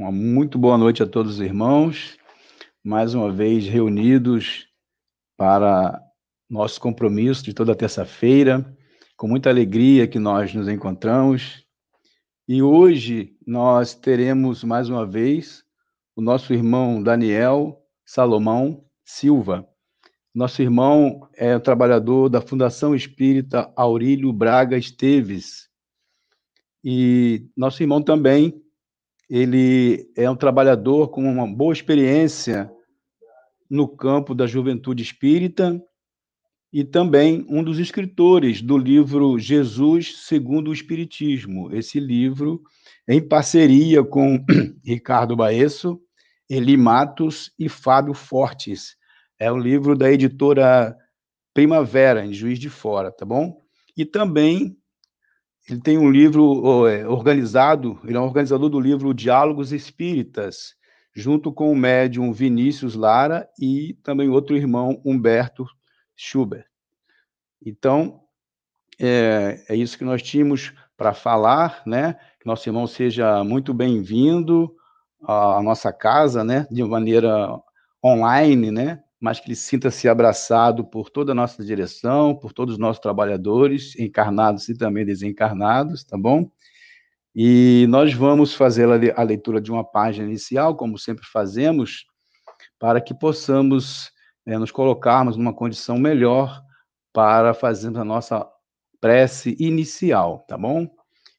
Uma muito boa noite a todos os irmãos, mais uma vez reunidos para nosso compromisso de toda terça-feira, com muita alegria que nós nos encontramos. E hoje nós teremos mais uma vez o nosso irmão Daniel Salomão Silva. Nosso irmão é trabalhador da Fundação Espírita Aurílio Braga Esteves. E nosso irmão também ele é um trabalhador com uma boa experiência no campo da juventude espírita e também um dos escritores do livro Jesus segundo o Espiritismo. Esse livro, em parceria com Ricardo Baesso, Eli Matos e Fábio Fortes. É um livro da editora Primavera, em Juiz de Fora, tá bom? E também ele tem um livro é, organizado, ele é um organizador do livro Diálogos Espíritas, junto com o médium Vinícius Lara e também outro irmão, Humberto Schubert. Então, é, é isso que nós tínhamos para falar, né? Que nosso irmão seja muito bem-vindo à nossa casa, né? De maneira online, né? Mas que ele sinta-se abraçado por toda a nossa direção, por todos os nossos trabalhadores, encarnados e também desencarnados, tá bom? E nós vamos fazer a leitura de uma página inicial, como sempre fazemos, para que possamos é, nos colocarmos numa condição melhor para fazermos a nossa prece inicial, tá bom?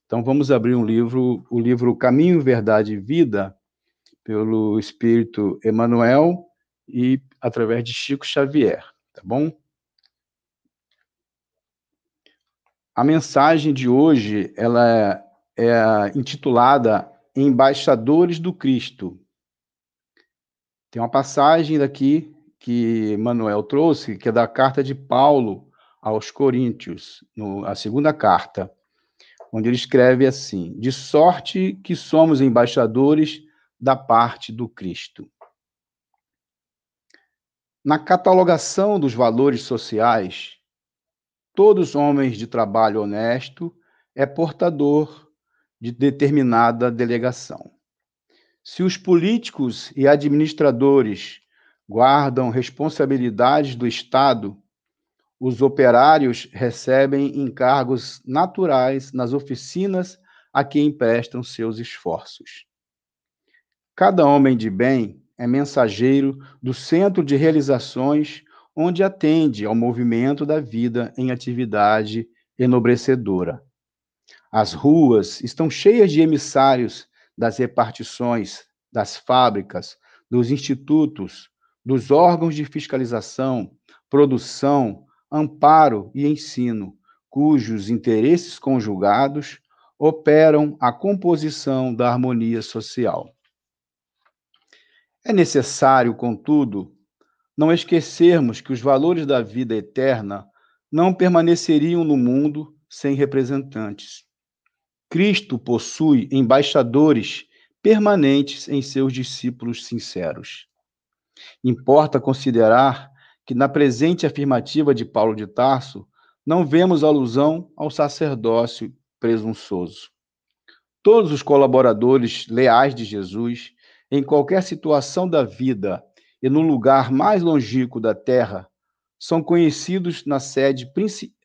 Então vamos abrir um livro, o livro Caminho, Verdade e Vida, pelo Espírito Emmanuel, e através de Chico Xavier, tá bom? A mensagem de hoje, ela é, é intitulada Embaixadores do Cristo. Tem uma passagem daqui que Manuel trouxe, que é da carta de Paulo aos Coríntios, no, a segunda carta, onde ele escreve assim: De sorte que somos embaixadores da parte do Cristo. Na catalogação dos valores sociais, todos homens de trabalho honesto é portador de determinada delegação. Se os políticos e administradores guardam responsabilidades do Estado, os operários recebem encargos naturais nas oficinas a quem prestam seus esforços. Cada homem de bem é mensageiro do centro de realizações, onde atende ao movimento da vida em atividade enobrecedora. As ruas estão cheias de emissários das repartições, das fábricas, dos institutos, dos órgãos de fiscalização, produção, amparo e ensino, cujos interesses conjugados operam a composição da harmonia social. É necessário, contudo, não esquecermos que os valores da vida eterna não permaneceriam no mundo sem representantes. Cristo possui embaixadores permanentes em seus discípulos sinceros. Importa considerar que na presente afirmativa de Paulo de Tarso não vemos alusão ao sacerdócio presunçoso. Todos os colaboradores leais de Jesus em qualquer situação da vida e no lugar mais longínquo da terra, são conhecidos na sede,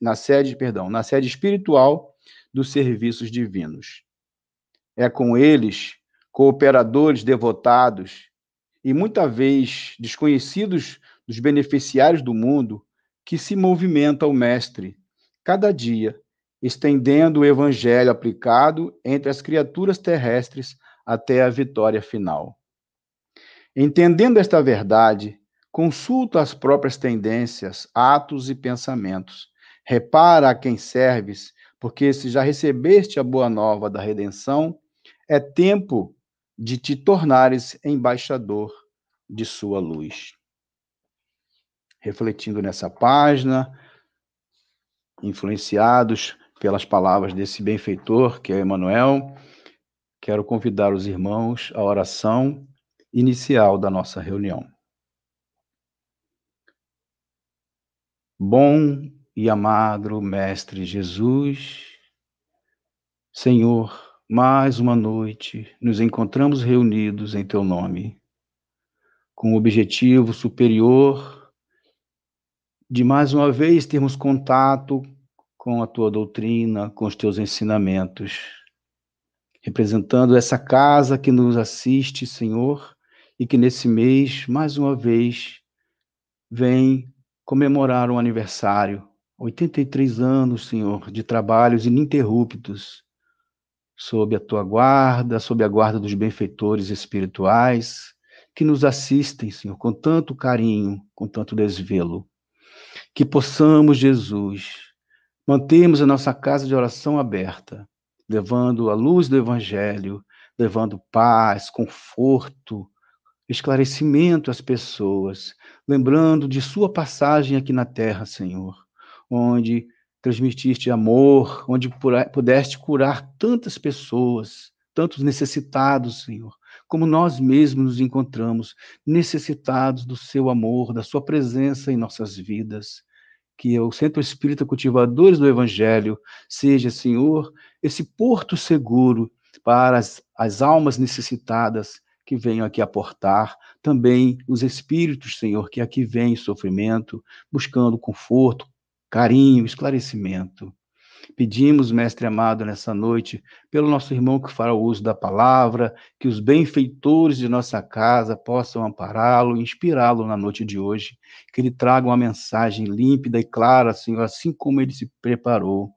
na sede, perdão, na sede espiritual dos serviços divinos. É com eles, cooperadores devotados e muitas vezes desconhecidos dos beneficiários do mundo, que se movimenta o mestre, cada dia, estendendo o evangelho aplicado entre as criaturas terrestres até a vitória final. Entendendo esta verdade, consulta as próprias tendências, atos e pensamentos. Repara a quem serves, porque se já recebeste a boa nova da redenção, é tempo de te tornares embaixador de sua luz. Refletindo nessa página, influenciados pelas palavras desse benfeitor, que é Emmanuel, quero convidar os irmãos à oração inicial da nossa reunião. Bom e amado Mestre Jesus, Senhor, mais uma noite nos encontramos reunidos em teu nome, com o objetivo superior de mais uma vez termos contato com a tua doutrina, com os teus ensinamentos, representando essa casa que nos assiste, Senhor, e que nesse mês, mais uma vez, vem comemorar um aniversário, 83 anos, Senhor, de trabalhos ininterruptos, sob a tua guarda, sob a guarda dos benfeitores espirituais, que nos assistem, Senhor, com tanto carinho, com tanto desvelo. Que possamos, Jesus, Mantemos a nossa casa de oração aberta, levando a luz do Evangelho, levando paz, conforto, esclarecimento às pessoas, lembrando de Sua passagem aqui na terra, Senhor, onde transmitiste amor, onde pudeste curar tantas pessoas, tantos necessitados, Senhor, como nós mesmos nos encontramos necessitados do Seu amor, da Sua presença em nossas vidas que o Centro Espírita Cultivadores do Evangelho seja, Senhor, esse porto seguro para as, as almas necessitadas que venham aqui aportar, também os espíritos, Senhor, que aqui vêm em sofrimento, buscando conforto, carinho, esclarecimento. Pedimos, Mestre amado, nessa noite, pelo nosso irmão que fará uso da palavra, que os benfeitores de nossa casa possam ampará-lo, inspirá-lo na noite de hoje, que ele traga uma mensagem límpida e clara, Senhor, assim como ele se preparou.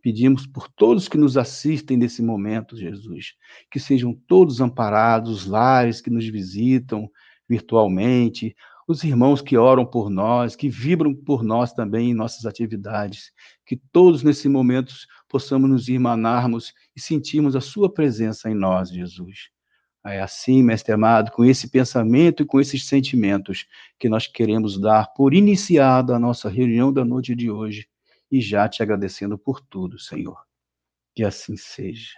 Pedimos por todos que nos assistem nesse momento, Jesus, que sejam todos amparados, os lares que nos visitam virtualmente, os irmãos que oram por nós, que vibram por nós também em nossas atividades, que todos nesse momento possamos nos irmanarmos e sentirmos a sua presença em nós, Jesus. É assim, mestre amado, com esse pensamento e com esses sentimentos que nós queremos dar por iniciada a nossa reunião da noite de hoje e já te agradecendo por tudo, Senhor. Que assim seja.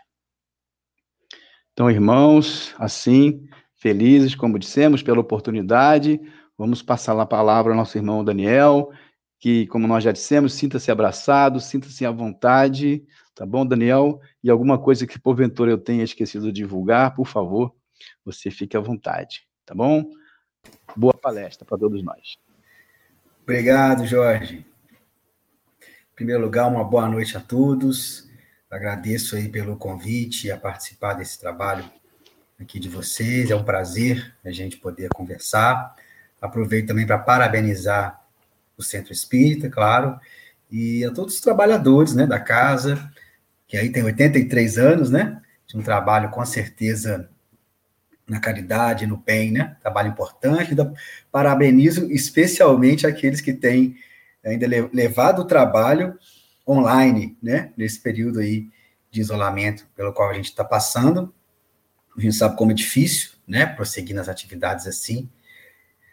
Então, irmãos, assim, felizes, como dissemos, pela oportunidade, Vamos passar a palavra ao nosso irmão Daniel, que, como nós já dissemos, sinta-se abraçado, sinta-se à vontade, tá bom, Daniel? E alguma coisa que porventura eu tenha esquecido de divulgar, por favor, você fique à vontade, tá bom? Boa palestra para todos nós. Obrigado, Jorge. Em primeiro lugar, uma boa noite a todos. Agradeço aí pelo convite a participar desse trabalho aqui de vocês. É um prazer a gente poder conversar. Aproveito também para parabenizar o Centro Espírita, claro, e a todos os trabalhadores né, da casa, que aí tem 83 anos, né? De um trabalho com certeza na caridade, no bem, né? Trabalho importante. Parabenizo especialmente aqueles que têm ainda levado o trabalho online, né? Nesse período aí de isolamento pelo qual a gente está passando. A gente sabe como é difícil, né? Prosseguir nas atividades assim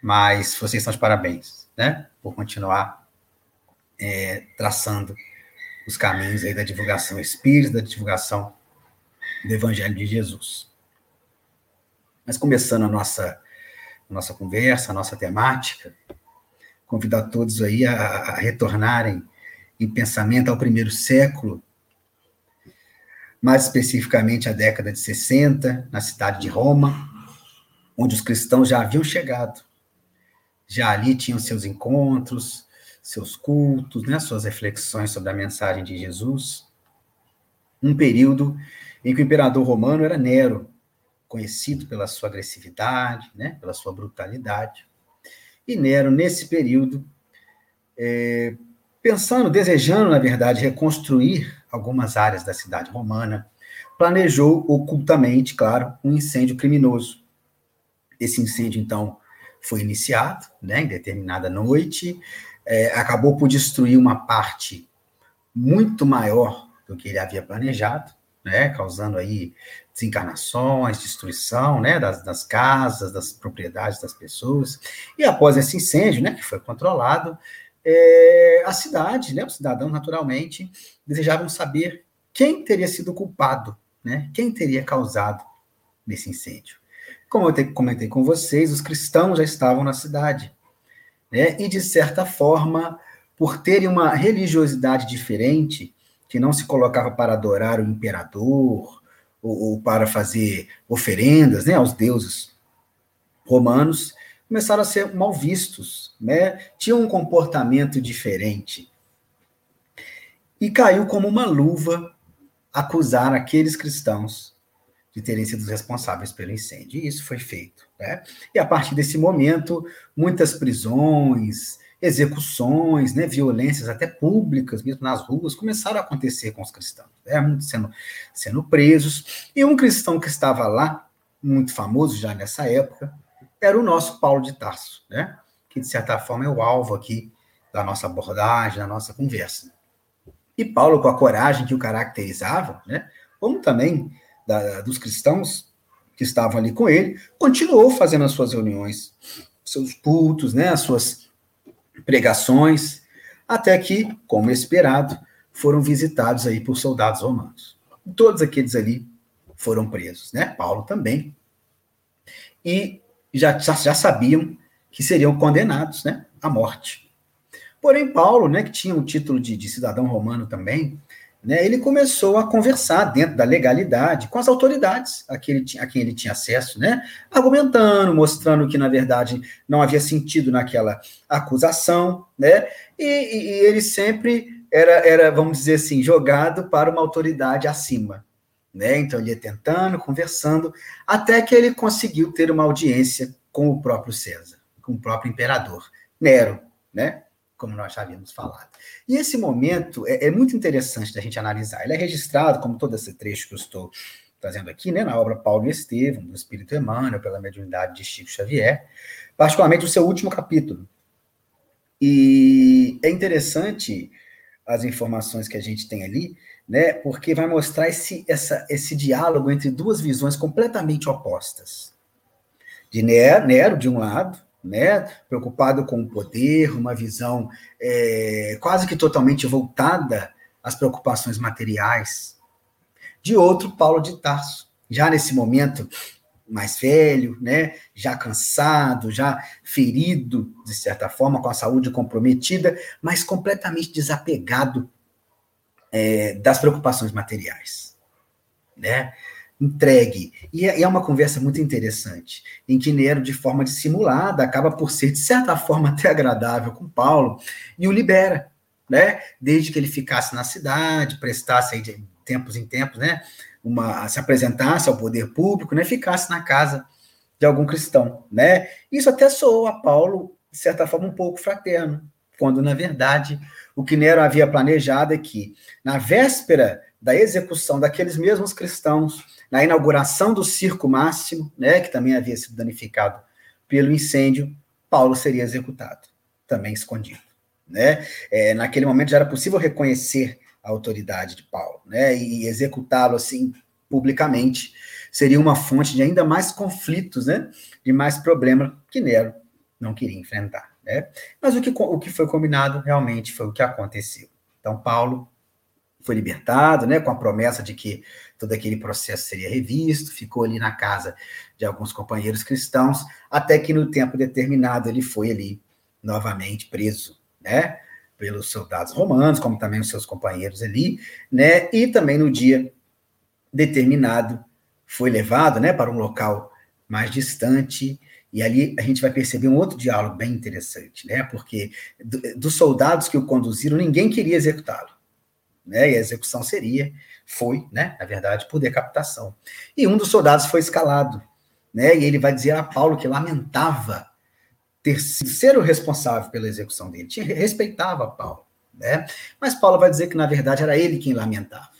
mas vocês são de parabéns, né? Por continuar é, traçando os caminhos aí da divulgação espírita, da divulgação do Evangelho de Jesus. Mas começando a nossa, a nossa conversa, a nossa temática, convidar todos aí a, a retornarem em pensamento ao primeiro século, mais especificamente à década de 60, na cidade de Roma, onde os cristãos já haviam chegado já ali tinham seus encontros, seus cultos, né, suas reflexões sobre a mensagem de Jesus. Um período em que o imperador romano era Nero, conhecido pela sua agressividade, né, pela sua brutalidade. E Nero, nesse período, é, pensando, desejando, na verdade, reconstruir algumas áreas da cidade romana, planejou ocultamente, claro, um incêndio criminoso. Esse incêndio, então, foi iniciado, né, em determinada noite, é, acabou por destruir uma parte muito maior do que ele havia planejado, né, causando aí desencarnações, destruição, né, das, das, casas, das propriedades das pessoas. E após esse incêndio, né, que foi controlado, é, a cidade, né, os cidadãos naturalmente desejavam saber quem teria sido culpado, né, quem teria causado esse incêndio. Como eu comentei com vocês, os cristãos já estavam na cidade. Né? E, de certa forma, por terem uma religiosidade diferente, que não se colocava para adorar o imperador ou, ou para fazer oferendas, né, aos deuses romanos, começaram a ser mal vistos, né? Tinham um comportamento diferente. E caiu como uma luva acusar aqueles cristãos de terem sido responsáveis pelo incêndio. E isso foi feito. Né? E a partir desse momento, muitas prisões, execuções, né, violências até públicas, mesmo nas ruas, começaram a acontecer com os cristãos, né, sendo, sendo presos. E um cristão que estava lá, muito famoso já nessa época, era o nosso Paulo de Tarso, né, que de certa forma é o alvo aqui da nossa abordagem, da nossa conversa. E Paulo, com a coragem que o caracterizava, né, como também da, dos cristãos que estavam ali com ele, continuou fazendo as suas reuniões, seus cultos, né, as suas pregações, até que, como esperado, foram visitados aí por soldados romanos. Todos aqueles ali foram presos, né? Paulo também. E já, já sabiam que seriam condenados, né, à morte. Porém, Paulo, né, que tinha o título de, de cidadão romano também, né, ele começou a conversar dentro da legalidade com as autoridades a, ele, a quem ele tinha acesso, né, argumentando, mostrando que, na verdade, não havia sentido naquela acusação, né, e, e, e ele sempre era, era, vamos dizer assim, jogado para uma autoridade acima. Né? Então, ele ia tentando, conversando, até que ele conseguiu ter uma audiência com o próprio César, com o próprio imperador, Nero, né? Como nós já havíamos falado. E esse momento é, é, muito interessante da gente analisar. Ele é registrado, como todo esse trecho que eu estou trazendo aqui, né, na obra Paulo e Estevão, do Espírito Emmanuel, pela mediunidade de Chico Xavier, particularmente o seu último capítulo. E é interessante as informações que a gente tem ali, né, porque vai mostrar esse, essa, esse diálogo entre duas visões completamente opostas. De Nero, de um lado, né, preocupado com o poder, uma visão é, quase que totalmente voltada às preocupações materiais. De outro, Paulo de Tarso, já nesse momento mais velho, né, já cansado, já ferido, de certa forma, com a saúde comprometida, mas completamente desapegado é, das preocupações materiais. Né? Entregue. E é, é uma conversa muito interessante, em que Nero, de forma dissimulada, acaba por ser, de certa forma, até agradável com Paulo, e o libera, né? Desde que ele ficasse na cidade, prestasse aí de tempos em tempos, né? Uma, se apresentasse ao poder público, né? Ficasse na casa de algum cristão, né? Isso até soou a Paulo, de certa forma, um pouco fraterno, quando, na verdade, o que Nero havia planejado é que, na véspera da execução daqueles mesmos cristãos, na inauguração do Circo Máximo, né, que também havia sido danificado pelo incêndio, Paulo seria executado, também escondido. Né? É, naquele momento já era possível reconhecer a autoridade de Paulo, né, e executá-lo assim publicamente seria uma fonte de ainda mais conflitos, né, de mais problema que Nero não queria enfrentar. Né? Mas o que, o que foi combinado realmente foi o que aconteceu. Então, Paulo foi libertado, né, com a promessa de que todo aquele processo seria revisto, ficou ali na casa de alguns companheiros cristãos, até que no tempo determinado ele foi ali novamente preso, né, pelos soldados romanos, como também os seus companheiros ali, né, e também no dia determinado foi levado, né, para um local mais distante, e ali a gente vai perceber um outro diálogo bem interessante, né, porque do, dos soldados que o conduziram, ninguém queria executá-lo né? E a execução seria, foi, né? Na verdade, por decapitação. E um dos soldados foi escalado, né? E ele vai dizer a Paulo que lamentava ter ser o responsável pela execução dele, tinha, respeitava Paulo, né? Mas Paulo vai dizer que na verdade era ele quem lamentava.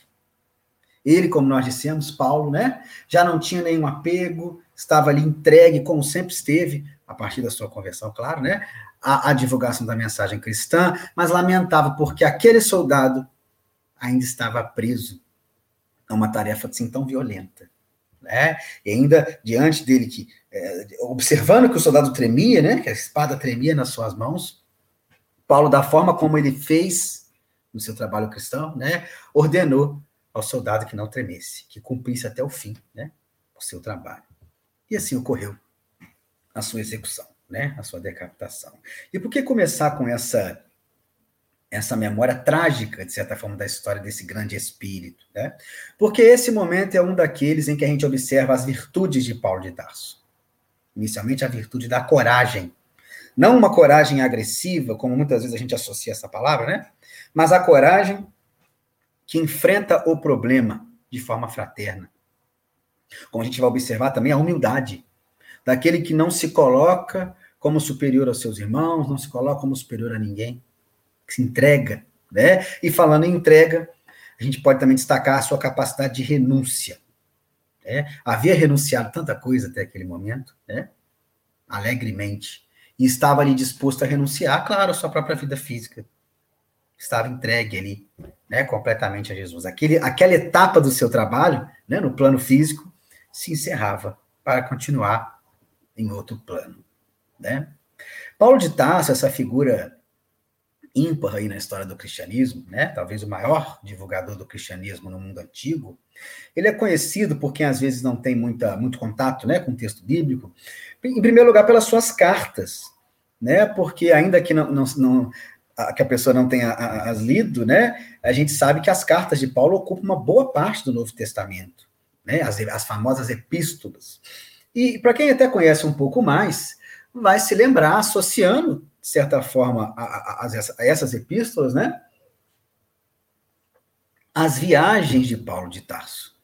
Ele, como nós dissemos, Paulo, né? Já não tinha nenhum apego, estava ali entregue, como sempre esteve, a partir da sua conversão, claro, né? A, a divulgação da mensagem cristã, mas lamentava porque aquele soldado ainda estava preso a uma tarefa assim tão violenta. Né? E ainda diante dele, que, é, observando que o soldado tremia, né? que a espada tremia nas suas mãos, Paulo, da forma como ele fez no seu trabalho cristão, né? ordenou ao soldado que não tremesse, que cumprisse até o fim né? o seu trabalho. E assim ocorreu a sua execução, né? a sua decapitação. E por que começar com essa essa memória trágica, de certa forma, da história desse grande espírito, né? Porque esse momento é um daqueles em que a gente observa as virtudes de Paulo de Tarso. Inicialmente, a virtude da coragem. Não uma coragem agressiva, como muitas vezes a gente associa essa palavra, né? Mas a coragem que enfrenta o problema de forma fraterna. Como a gente vai observar também, a humildade daquele que não se coloca como superior aos seus irmãos, não se coloca como superior a ninguém que se entrega, né? E falando em entrega, a gente pode também destacar a sua capacidade de renúncia. Né? Havia renunciado tanta coisa até aquele momento, né? Alegremente. E estava ali disposto a renunciar, claro, a sua própria vida física. Estava entregue ali, né, completamente a Jesus. Aquele, aquela etapa do seu trabalho, né, no plano físico, se encerrava para continuar em outro plano, né? Paulo de Tarso, essa figura ímpar aí na história do cristianismo, né? Talvez o maior divulgador do cristianismo no mundo antigo. Ele é conhecido por quem às vezes não tem muita, muito contato, né, com o texto bíblico. Em primeiro lugar, pelas suas cartas, né? Porque ainda que não, não, não que a pessoa não tenha as lido, né? A gente sabe que as cartas de Paulo ocupam uma boa parte do Novo Testamento, né? As, as famosas epístolas. E para quem até conhece um pouco mais, vai se lembrar associando de certa forma, a, a, a, essas epístolas, né? As viagens de Paulo de Tarso.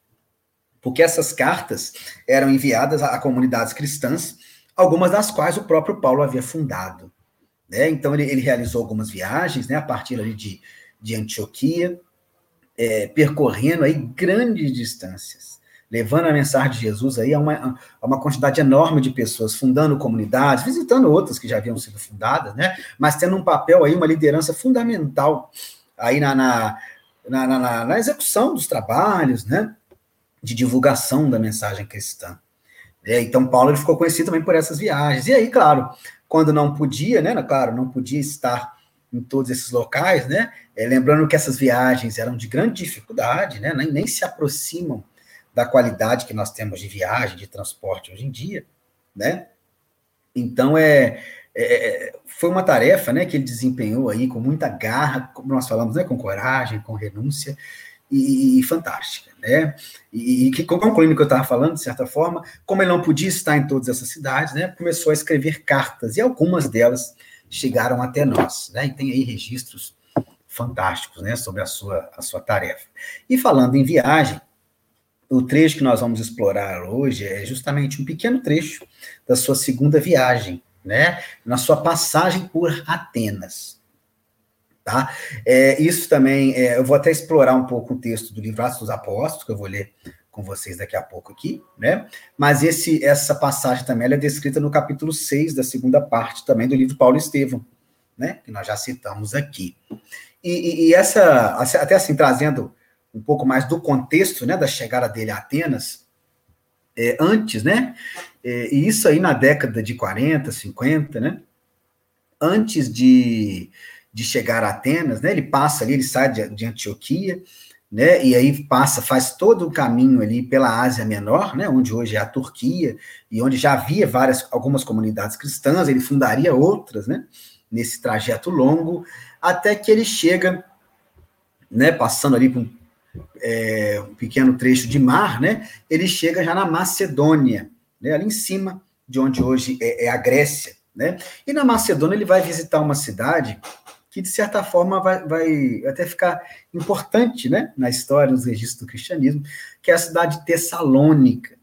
Porque essas cartas eram enviadas a, comunidades cristãs, algumas das quais o próprio Paulo havia fundado. Né? Então, ele, ele realizou algumas viagens, né, a partir ali de, de Antioquia, é, percorrendo aí grandes distâncias levando a mensagem de Jesus aí a uma, a uma quantidade enorme de pessoas, fundando comunidades, visitando outras que já haviam sido fundadas, né? Mas tendo um papel aí, uma liderança fundamental aí na, na, na, na, na execução dos trabalhos, né? De divulgação da mensagem cristã. É, então, Paulo ele ficou conhecido também por essas viagens. E aí, claro, quando não podia, né? Claro, não podia estar em todos esses locais, né? É, lembrando que essas viagens eram de grande dificuldade, né? Nem, nem se aproximam da qualidade que nós temos de viagem, de transporte hoje em dia, né? Então, é, é, foi uma tarefa né, que ele desempenhou aí com muita garra, como nós falamos, né, com coragem, com renúncia, e, e fantástica, né? E, e que, concluindo o que eu estava falando, de certa forma, como ele não podia estar em todas essas cidades, né, começou a escrever cartas, e algumas delas chegaram até nós, né? E tem aí registros fantásticos, né, sobre a sua, a sua tarefa. E falando em viagem, o trecho que nós vamos explorar hoje é justamente um pequeno trecho da sua segunda viagem, né? Na sua passagem por Atenas. Tá? É, isso também, é, eu vou até explorar um pouco o texto do livro Atos dos Apóstolos, que eu vou ler com vocês daqui a pouco aqui, né? Mas esse, essa passagem também é descrita no capítulo 6 da segunda parte também do livro Paulo Estevão, né? Que nós já citamos aqui. E, e, e essa, até assim, trazendo um pouco mais do contexto, né, da chegada dele a Atenas, é, antes, né, é, e isso aí na década de 40, 50, né, antes de, de chegar a Atenas, né, ele passa ali, ele sai de, de Antioquia, né, e aí passa, faz todo o caminho ali pela Ásia Menor, né, onde hoje é a Turquia, e onde já havia várias, algumas comunidades cristãs, ele fundaria outras, né, nesse trajeto longo, até que ele chega, né, passando ali por é, um pequeno trecho de mar, né, ele chega já na Macedônia, né, ali em cima de onde hoje é, é, a Grécia. Né? E na Macedônia ele vai visitar uma cidade que, de certa forma, vai, vai até ficar importante né, na história, nos registros do cristianismo, que é a cidade de Tessalônica.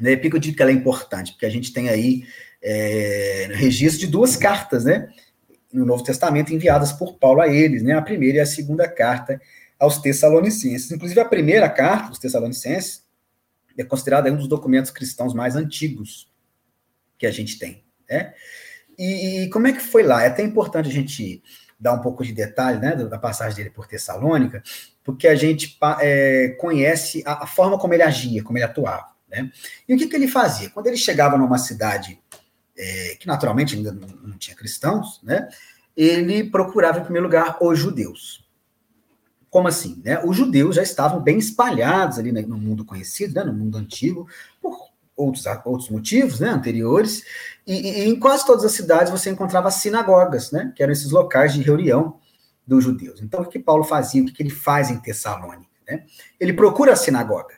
Né? Por que eu digo que ela é importante? Porque a gente tem aí é, registro de duas cartas, né? No Novo Testamento enviadas por Paulo a eles, né? A primeira e a segunda carta aos Tessalonicenses. Inclusive, a primeira carta dos Tessalonicenses é considerada um dos documentos cristãos mais antigos que a gente tem. Né? E, e, como é que foi lá? É até importante a gente dar um pouco de detalhe né, da passagem dele por Tessalônica, porque a gente é, conhece a, a, forma como ele agia, como ele atuava. Né? E o que, que ele fazia? Quando ele chegava numa cidade é, que naturalmente ainda não, não tinha cristãos, né, ele procurava, em primeiro lugar, os judeus. Como assim? Né? Os judeus já estavam bem espalhados ali no mundo conhecido, né, no mundo antigo, por outros, outros motivos né, anteriores, e, e, em quase todas as cidades você encontrava sinagogas, né, que eram esses locais de reunião dos judeus. Então, o que Paulo fazia, o que ele faz em Tessalônica? Né? Ele procura a sinagoga.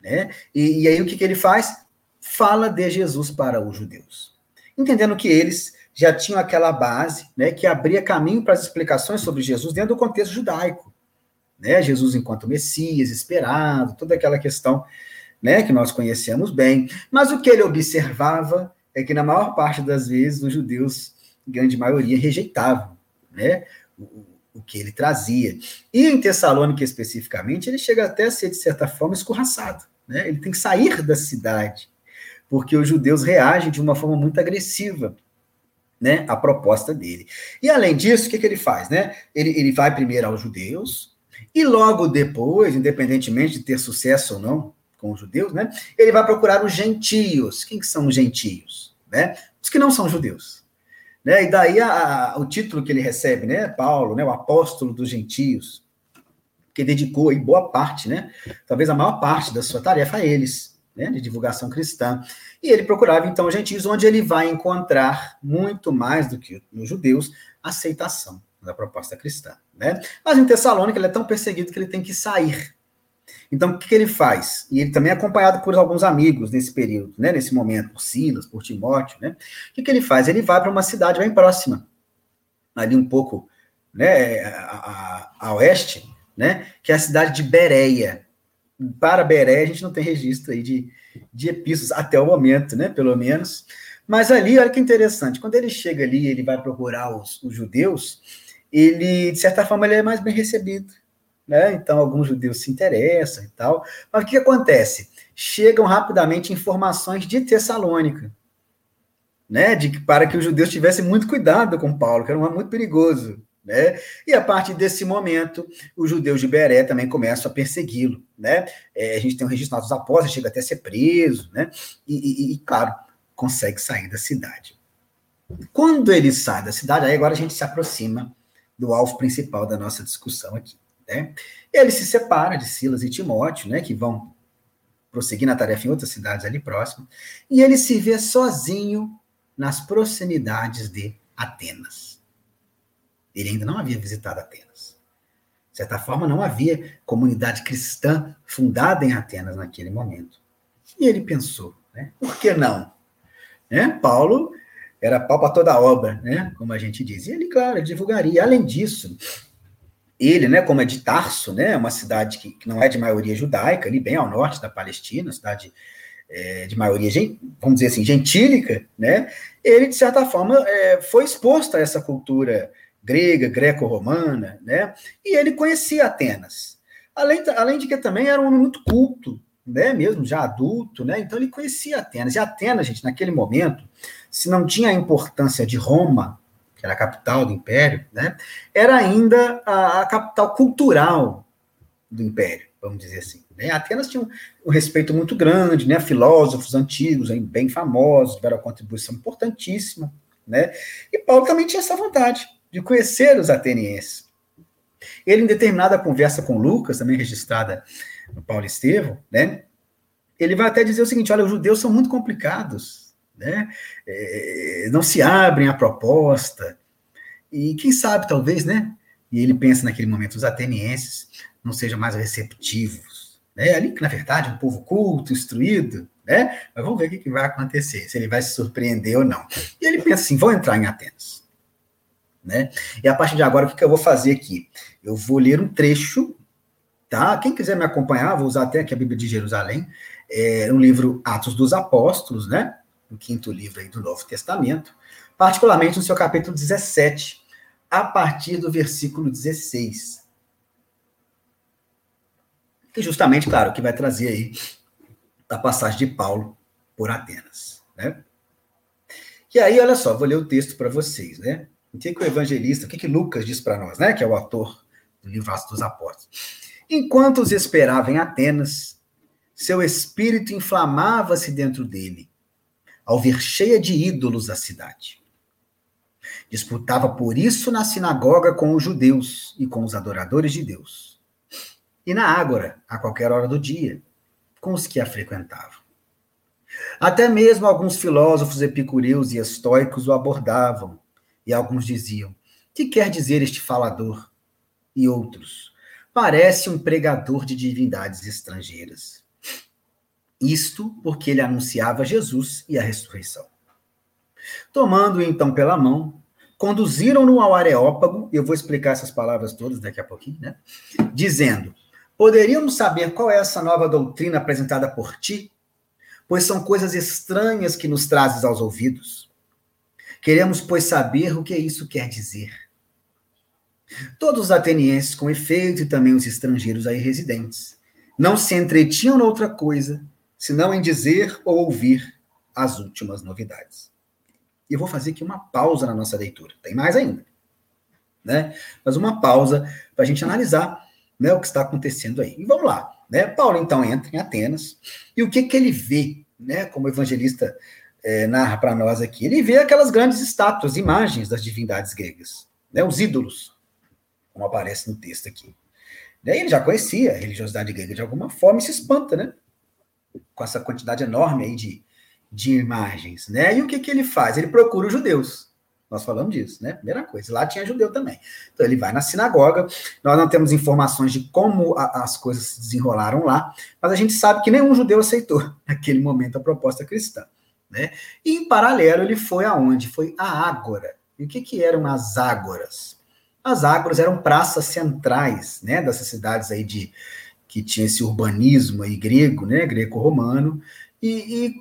Né? E, e aí, o que ele faz? Fala de Jesus para os judeus. Entendendo que eles já tinham aquela base né, que abria caminho para as explicações sobre Jesus dentro do contexto judaico. Né? Jesus enquanto Messias, esperado, toda aquela questão né, que nós conhecemos bem. Mas o que ele observava é que, na maior parte das vezes, os judeus, grande maioria, rejeitavam né, o, o que ele trazia. E em Tessalônica, especificamente, ele chega até a ser, de certa forma, escorraçado. Né? Ele tem que sair da cidade, porque os judeus reagem de uma forma muito agressiva né, a proposta dele. E além disso, o que, que ele faz? Né? Ele, ele vai primeiro aos judeus, e logo depois, independentemente de ter sucesso ou não com os judeus, né, ele vai procurar os gentios. Quem que são os gentios? Né? Os que não são judeus. Né? E daí a, a, o título que ele recebe, né, Paulo, né, o apóstolo dos gentios, que dedicou aí boa parte, né, talvez a maior parte da sua tarefa a eles, né, de divulgação cristã. E ele procurava, então, gentios, onde ele vai encontrar, muito mais do que nos judeus, aceitação da proposta cristã. Né? Mas em Tessalônica ele é tão perseguido que ele tem que sair. Então, o que, que ele faz? E ele também é acompanhado por alguns amigos nesse período, né, nesse momento, por Silas, por Timóteo. Né? O que, que ele faz? Ele vai para uma cidade bem próxima, ali um pouco né, a, a, a oeste, né, que é a cidade de Bereia para Beré, a gente não tem registro aí de, de epístolas até o momento, né? Pelo menos. Mas ali, olha que interessante, quando ele chega ali, ele vai procurar os, os judeus, ele, de certa forma, ele é mais bem recebido. Né? Então, alguns judeus se interessam e tal. Mas o que acontece? Chegam rapidamente informações de Tessalônica, né? De para que os judeus tivessem muito cuidado com Paulo, que era muito perigoso. Né? E a partir desse momento, os judeus de Beré também começam a persegui-lo. Né? É, a gente tem um registro dos apóstolos, chega até a ser preso, né? E, e, e, claro, consegue sair da cidade. Quando ele sai da cidade, aí agora a gente se aproxima do alvo principal da nossa discussão aqui. Né? Ele se separa de Silas e Timóteo, né, que vão prosseguir na tarefa em outras cidades ali próximas, e ele se vê sozinho nas proximidades de Atenas. Ele ainda não havia visitado Atenas. De certa forma, não havia comunidade cristã fundada em Atenas naquele momento. E ele pensou, né? Por que não? Né? Paulo era pau para toda obra, né? Como a gente diz. E ele, claro, divulgaria. Além disso, ele, né, como é de Tarso, né, uma cidade que, que não é de maioria judaica, ali bem ao norte da Palestina, cidade é, de maioria, vamos dizer assim, gentílica, né, ele, de certa forma, é, foi exposto a essa cultura grega, greco-romana, né? E ele conhecia Atenas. Além, além de que também era um homem muito culto, né? Mesmo já adulto, né? Então ele conhecia Atenas. E Atenas, gente, naquele momento, se não tinha a importância de Roma, que era a capital do império, né? Era ainda a, a capital cultural do império, vamos dizer assim. Né? Atenas tinha um, um, respeito muito grande, né? Filósofos antigos, bem famosos, tiveram uma contribuição importantíssima, né? E Paulo também tinha essa vontade de conhecer os atenienses. Ele, em determinada conversa com Lucas, também registrada no Paulo Estevão, né, ele vai até dizer o seguinte: olha, os judeus são muito complicados, né, é, não se abrem à proposta, e quem sabe, talvez, né, e ele pensa naquele momento, os atenienses não sejam mais receptivos, né, ali na verdade, um povo culto, instruído, né, mas vamos ver o que, que vai acontecer, se ele vai se surpreender ou não. E ele pensa assim: vou entrar em Atenas. Né? E a partir de agora, o que, que eu vou fazer aqui? Eu vou ler um trecho, tá? Quem quiser me acompanhar, vou usar até aqui a Bíblia de Jerusalém, é um livro Atos dos Apóstolos, né? O quinto livro aí do Novo Testamento, particularmente no seu capítulo 17, a partir do versículo 16. Que justamente, claro, que vai trazer aí a passagem de Paulo por Atenas, né? E aí, olha só, vou ler o texto para vocês, né? O que, que o evangelista, o que, que Lucas diz para nós, né? Que é o autor do livro Atos dos Apóstolos. Enquanto os esperava em Atenas, seu espírito inflamava-se dentro dele, ao ver cheia de ídolos a cidade. Disputava por isso na sinagoga com os judeus e com os adoradores de Deus. E na ágora, a qualquer hora do dia, com os que a frequentavam. Até mesmo alguns filósofos epicureus e estoicos o abordavam, e alguns diziam: Que quer dizer este falador? E outros. Parece um pregador de divindades estrangeiras. Isto porque ele anunciava Jesus e a ressurreição. Tomando-o então pela mão, conduziram-no ao Areópago, eu vou explicar essas palavras todas daqui a pouquinho, né? Dizendo: Poderíamos saber qual é essa nova doutrina apresentada por ti? Pois são coisas estranhas que nos trazes aos ouvidos. Queremos, pois, saber o que isso quer dizer. Todos os atenienses, com efeito, e também os estrangeiros aí residentes, não se entretinham noutra coisa, senão em dizer ou ouvir as últimas novidades. E eu vou fazer aqui uma pausa na nossa leitura. Tem mais ainda. Né? Mas uma pausa para a gente analisar né, o que está acontecendo aí. E vamos lá. Né? Paulo, então, entra em Atenas, e o que, que ele vê, né, como evangelista é, narra para nós aqui? Ele vê aquelas grandes estátuas, imagens das divindades gregas, né, os ídolos, como aparece no texto aqui. Daí ele já conhecia a religiosidade grega de alguma forma e se espanta, né? Com essa quantidade enorme aí de, de imagens, né? E o que, que ele faz? Ele procura os judeus. Nós falamos disso, né? Primeira coisa. Lá tinha judeu também. Então ele vai na sinagoga. Nós não temos informações de como a, as coisas se desenrolaram lá, mas a gente sabe que nenhum judeu aceitou naquele momento a proposta cristã, né? E em paralelo ele foi aonde? Foi a Ágora. E o que, que eram as ágoras? As ágoras eram praças centrais, né? Dessas cidades aí de que tinha esse urbanismo aí grego, né? Greco-romano e, e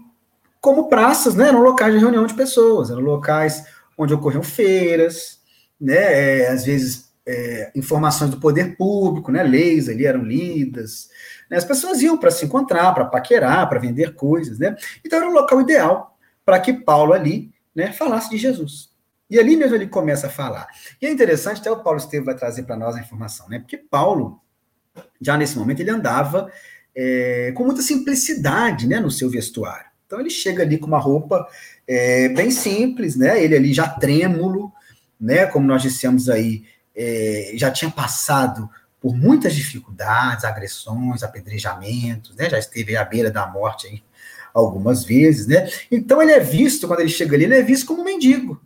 como praças, né? Eram locais de reunião de pessoas, eram locais onde ocorriam feiras, né? É, às vezes é, informações do poder público, né? Leis ali eram lidas. Né? As pessoas iam para se encontrar, para paquerar, para vender coisas, né? Então era o local ideal para que Paulo ali, né? Falasse de Jesus. E ali mesmo ele começa a falar. E é interessante, até o Paulo Estevam vai trazer para nós a informação, né? Porque Paulo, já nesse momento, ele andava é, com muita simplicidade, né? No seu vestuário. Então ele chega ali com uma roupa é, bem simples, né? Ele ali já trêmulo, né? Como nós dissemos aí, é, já tinha passado por muitas dificuldades, agressões, apedrejamentos, né? Já esteve à beira da morte aí algumas vezes, né? Então ele é visto, quando ele chega ali, ele é visto como um mendigo.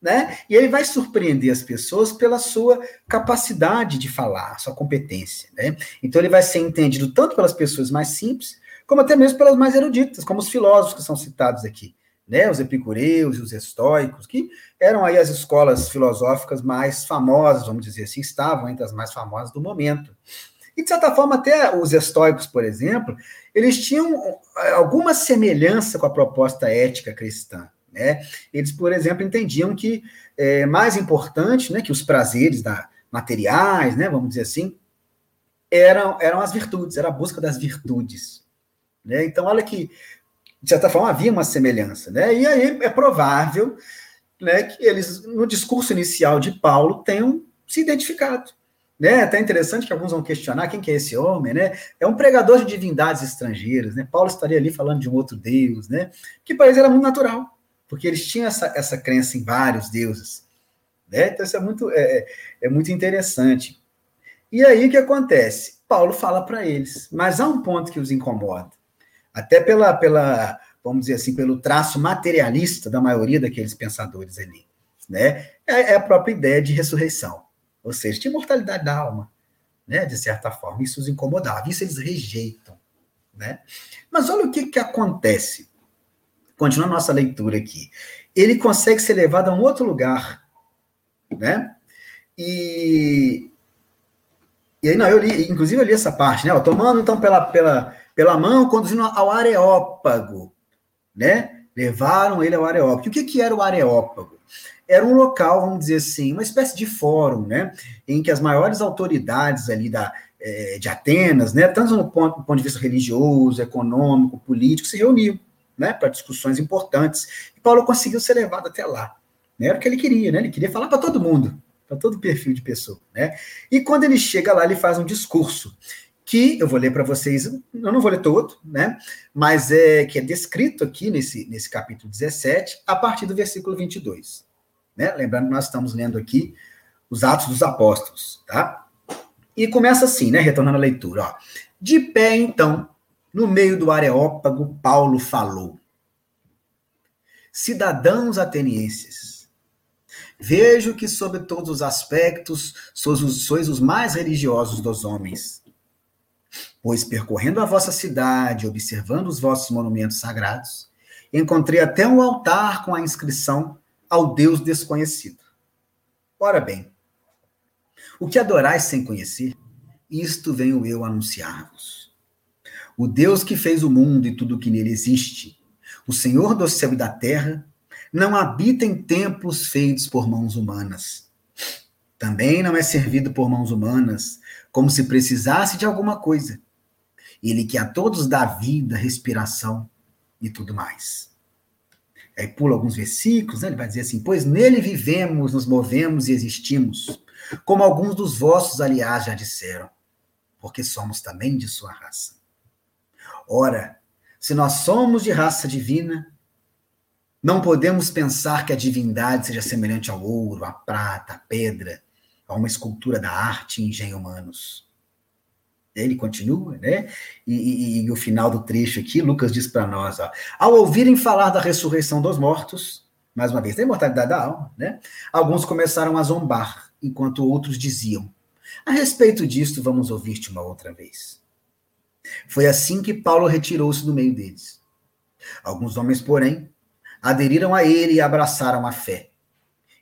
Né? E ele vai surpreender as pessoas pela sua capacidade de falar, sua competência, né? Então ele vai ser entendido tanto pelas pessoas mais simples, como até mesmo pelas mais eruditas, como os filósofos que são citados aqui, né, os epicureus e os estoicos, que eram aí as escolas filosóficas mais famosas, vamos dizer assim, estavam entre as mais famosas do momento. E, de certa forma, até os estoicos, por exemplo, eles tinham eh, alguma semelhança com a proposta ética cristã. Né? Eles, por exemplo, entendiam que é mais importante né, que os prazeres da, materiais, né, vamos dizer assim, eram, eram as virtudes, era a busca das virtudes. Né? Então, olha que, de certa forma, havia uma semelhança. Né? E aí é provável né, que eles, no discurso inicial de Paulo, tenham se identificado. Né? É até interessante que alguns vão questionar quem que é esse homem, né? É um pregador de divindades estrangeiras, né? Paulo estaria ali falando de um outro Deus, né? Que para eles era muito natural, porque eles tinham essa, essa crença em vários deuses, né? Então isso é muito, é, é, é muito interessante. E aí o que acontece? Paulo fala para eles, mas há um ponto que os incomoda até pela, pela, vamos dizer assim, pelo traço materialista da maioria daqueles pensadores ali, né? É, é a própria ideia de ressurreição, ou seja, de imortalidade da alma, né? De certa forma, isso os incomodava, isso eles rejeitam, né? Mas olha o que que acontece. Continuando nossa leitura aqui. Ele consegue ser levado a um outro lugar, né? E e aí, não, eu li, inclusive eu li essa parte, né? Tomando então pela, pela, pela mão, conduzindo ao Areópago, né? Levaram ele ao Areópago. E o que, que era o Areópago? Era um local, vamos dizer assim, uma espécie de fórum, né? Em que as maiores autoridades ali da, é, de Atenas, né? Tanto no ponto, do ponto de vista religioso, econômico, político, se reuniam, né? Para discussões importantes. E Paulo conseguiu ser levado até lá. Né? Era o que ele queria, né? Ele queria falar para todo mundo, para todo perfil de pessoa, né? E quando ele chega lá, ele faz um discurso que eu vou ler para vocês, eu não vou ler todo, né? Mas é que é descrito aqui nesse, nesse capítulo 17, a partir do versículo 22. Né? Lembrando que nós estamos lendo aqui os Atos dos Apóstolos, tá? E começa assim, né? Retornando à leitura, ó. De pé, então, no meio do Areópago, Paulo falou: Cidadãos atenienses, Vejo que, sob todos os aspectos, sois os, sois os mais religiosos dos homens. Pois, percorrendo a vossa cidade, observando os vossos monumentos sagrados, encontrei até um altar com a inscrição ao Deus desconhecido. Ora bem, o que adorais sem conhecer, isto venho eu anunciar-vos. O Deus que fez o mundo e tudo o que nele existe, o Senhor do céu e da terra, não habita em templos feitos por mãos humanas. Também não é servido por mãos humanas, como se precisasse de alguma coisa. Ele que a todos dá vida, respiração e tudo mais. Aí pula alguns versículos, né? ele vai dizer assim: Pois nele vivemos, nos movemos e existimos, como alguns dos vossos, aliás, já disseram, porque somos também de sua raça. Ora, se nós somos de raça divina, não podemos pensar que a divindade seja semelhante ao ouro, à prata, à pedra, a uma escultura da arte e engenho humanos. Ele continua, né? E, e, e, o final do trecho aqui, Lucas diz para nós: ó, ao ouvirem falar da ressurreição dos mortos, mais uma vez, da imortalidade da alma, né? Alguns começaram a zombar, enquanto outros diziam: a respeito disto, vamos ouvir-te uma outra vez. Foi assim que Paulo retirou-se do meio deles. Alguns homens, porém, aderiram a ele e abraçaram a fé.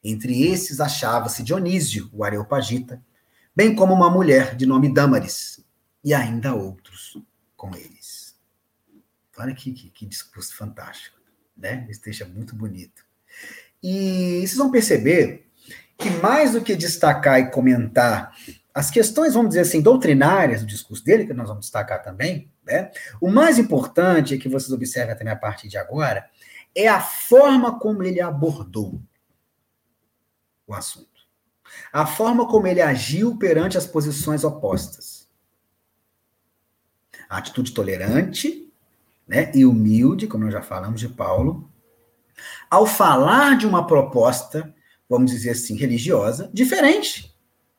Entre esses achava-se Dionísio, o Areopagita, bem como uma mulher de nome Dâmaris, e ainda outros com eles. Olha que, que, que discurso fantástico, né? É muito bonito. E vocês vão perceber que mais do que destacar e comentar as questões, vamos dizer assim, doutrinárias do discurso dele, que nós vamos destacar também, né? O mais importante é que vocês observem também a partir de agora, é a forma como ele abordou o assunto. A forma como ele agiu perante as posições opostas. A atitude tolerante né, e humilde, como nós já falamos de Paulo, ao falar de uma proposta, vamos dizer assim, religiosa, diferente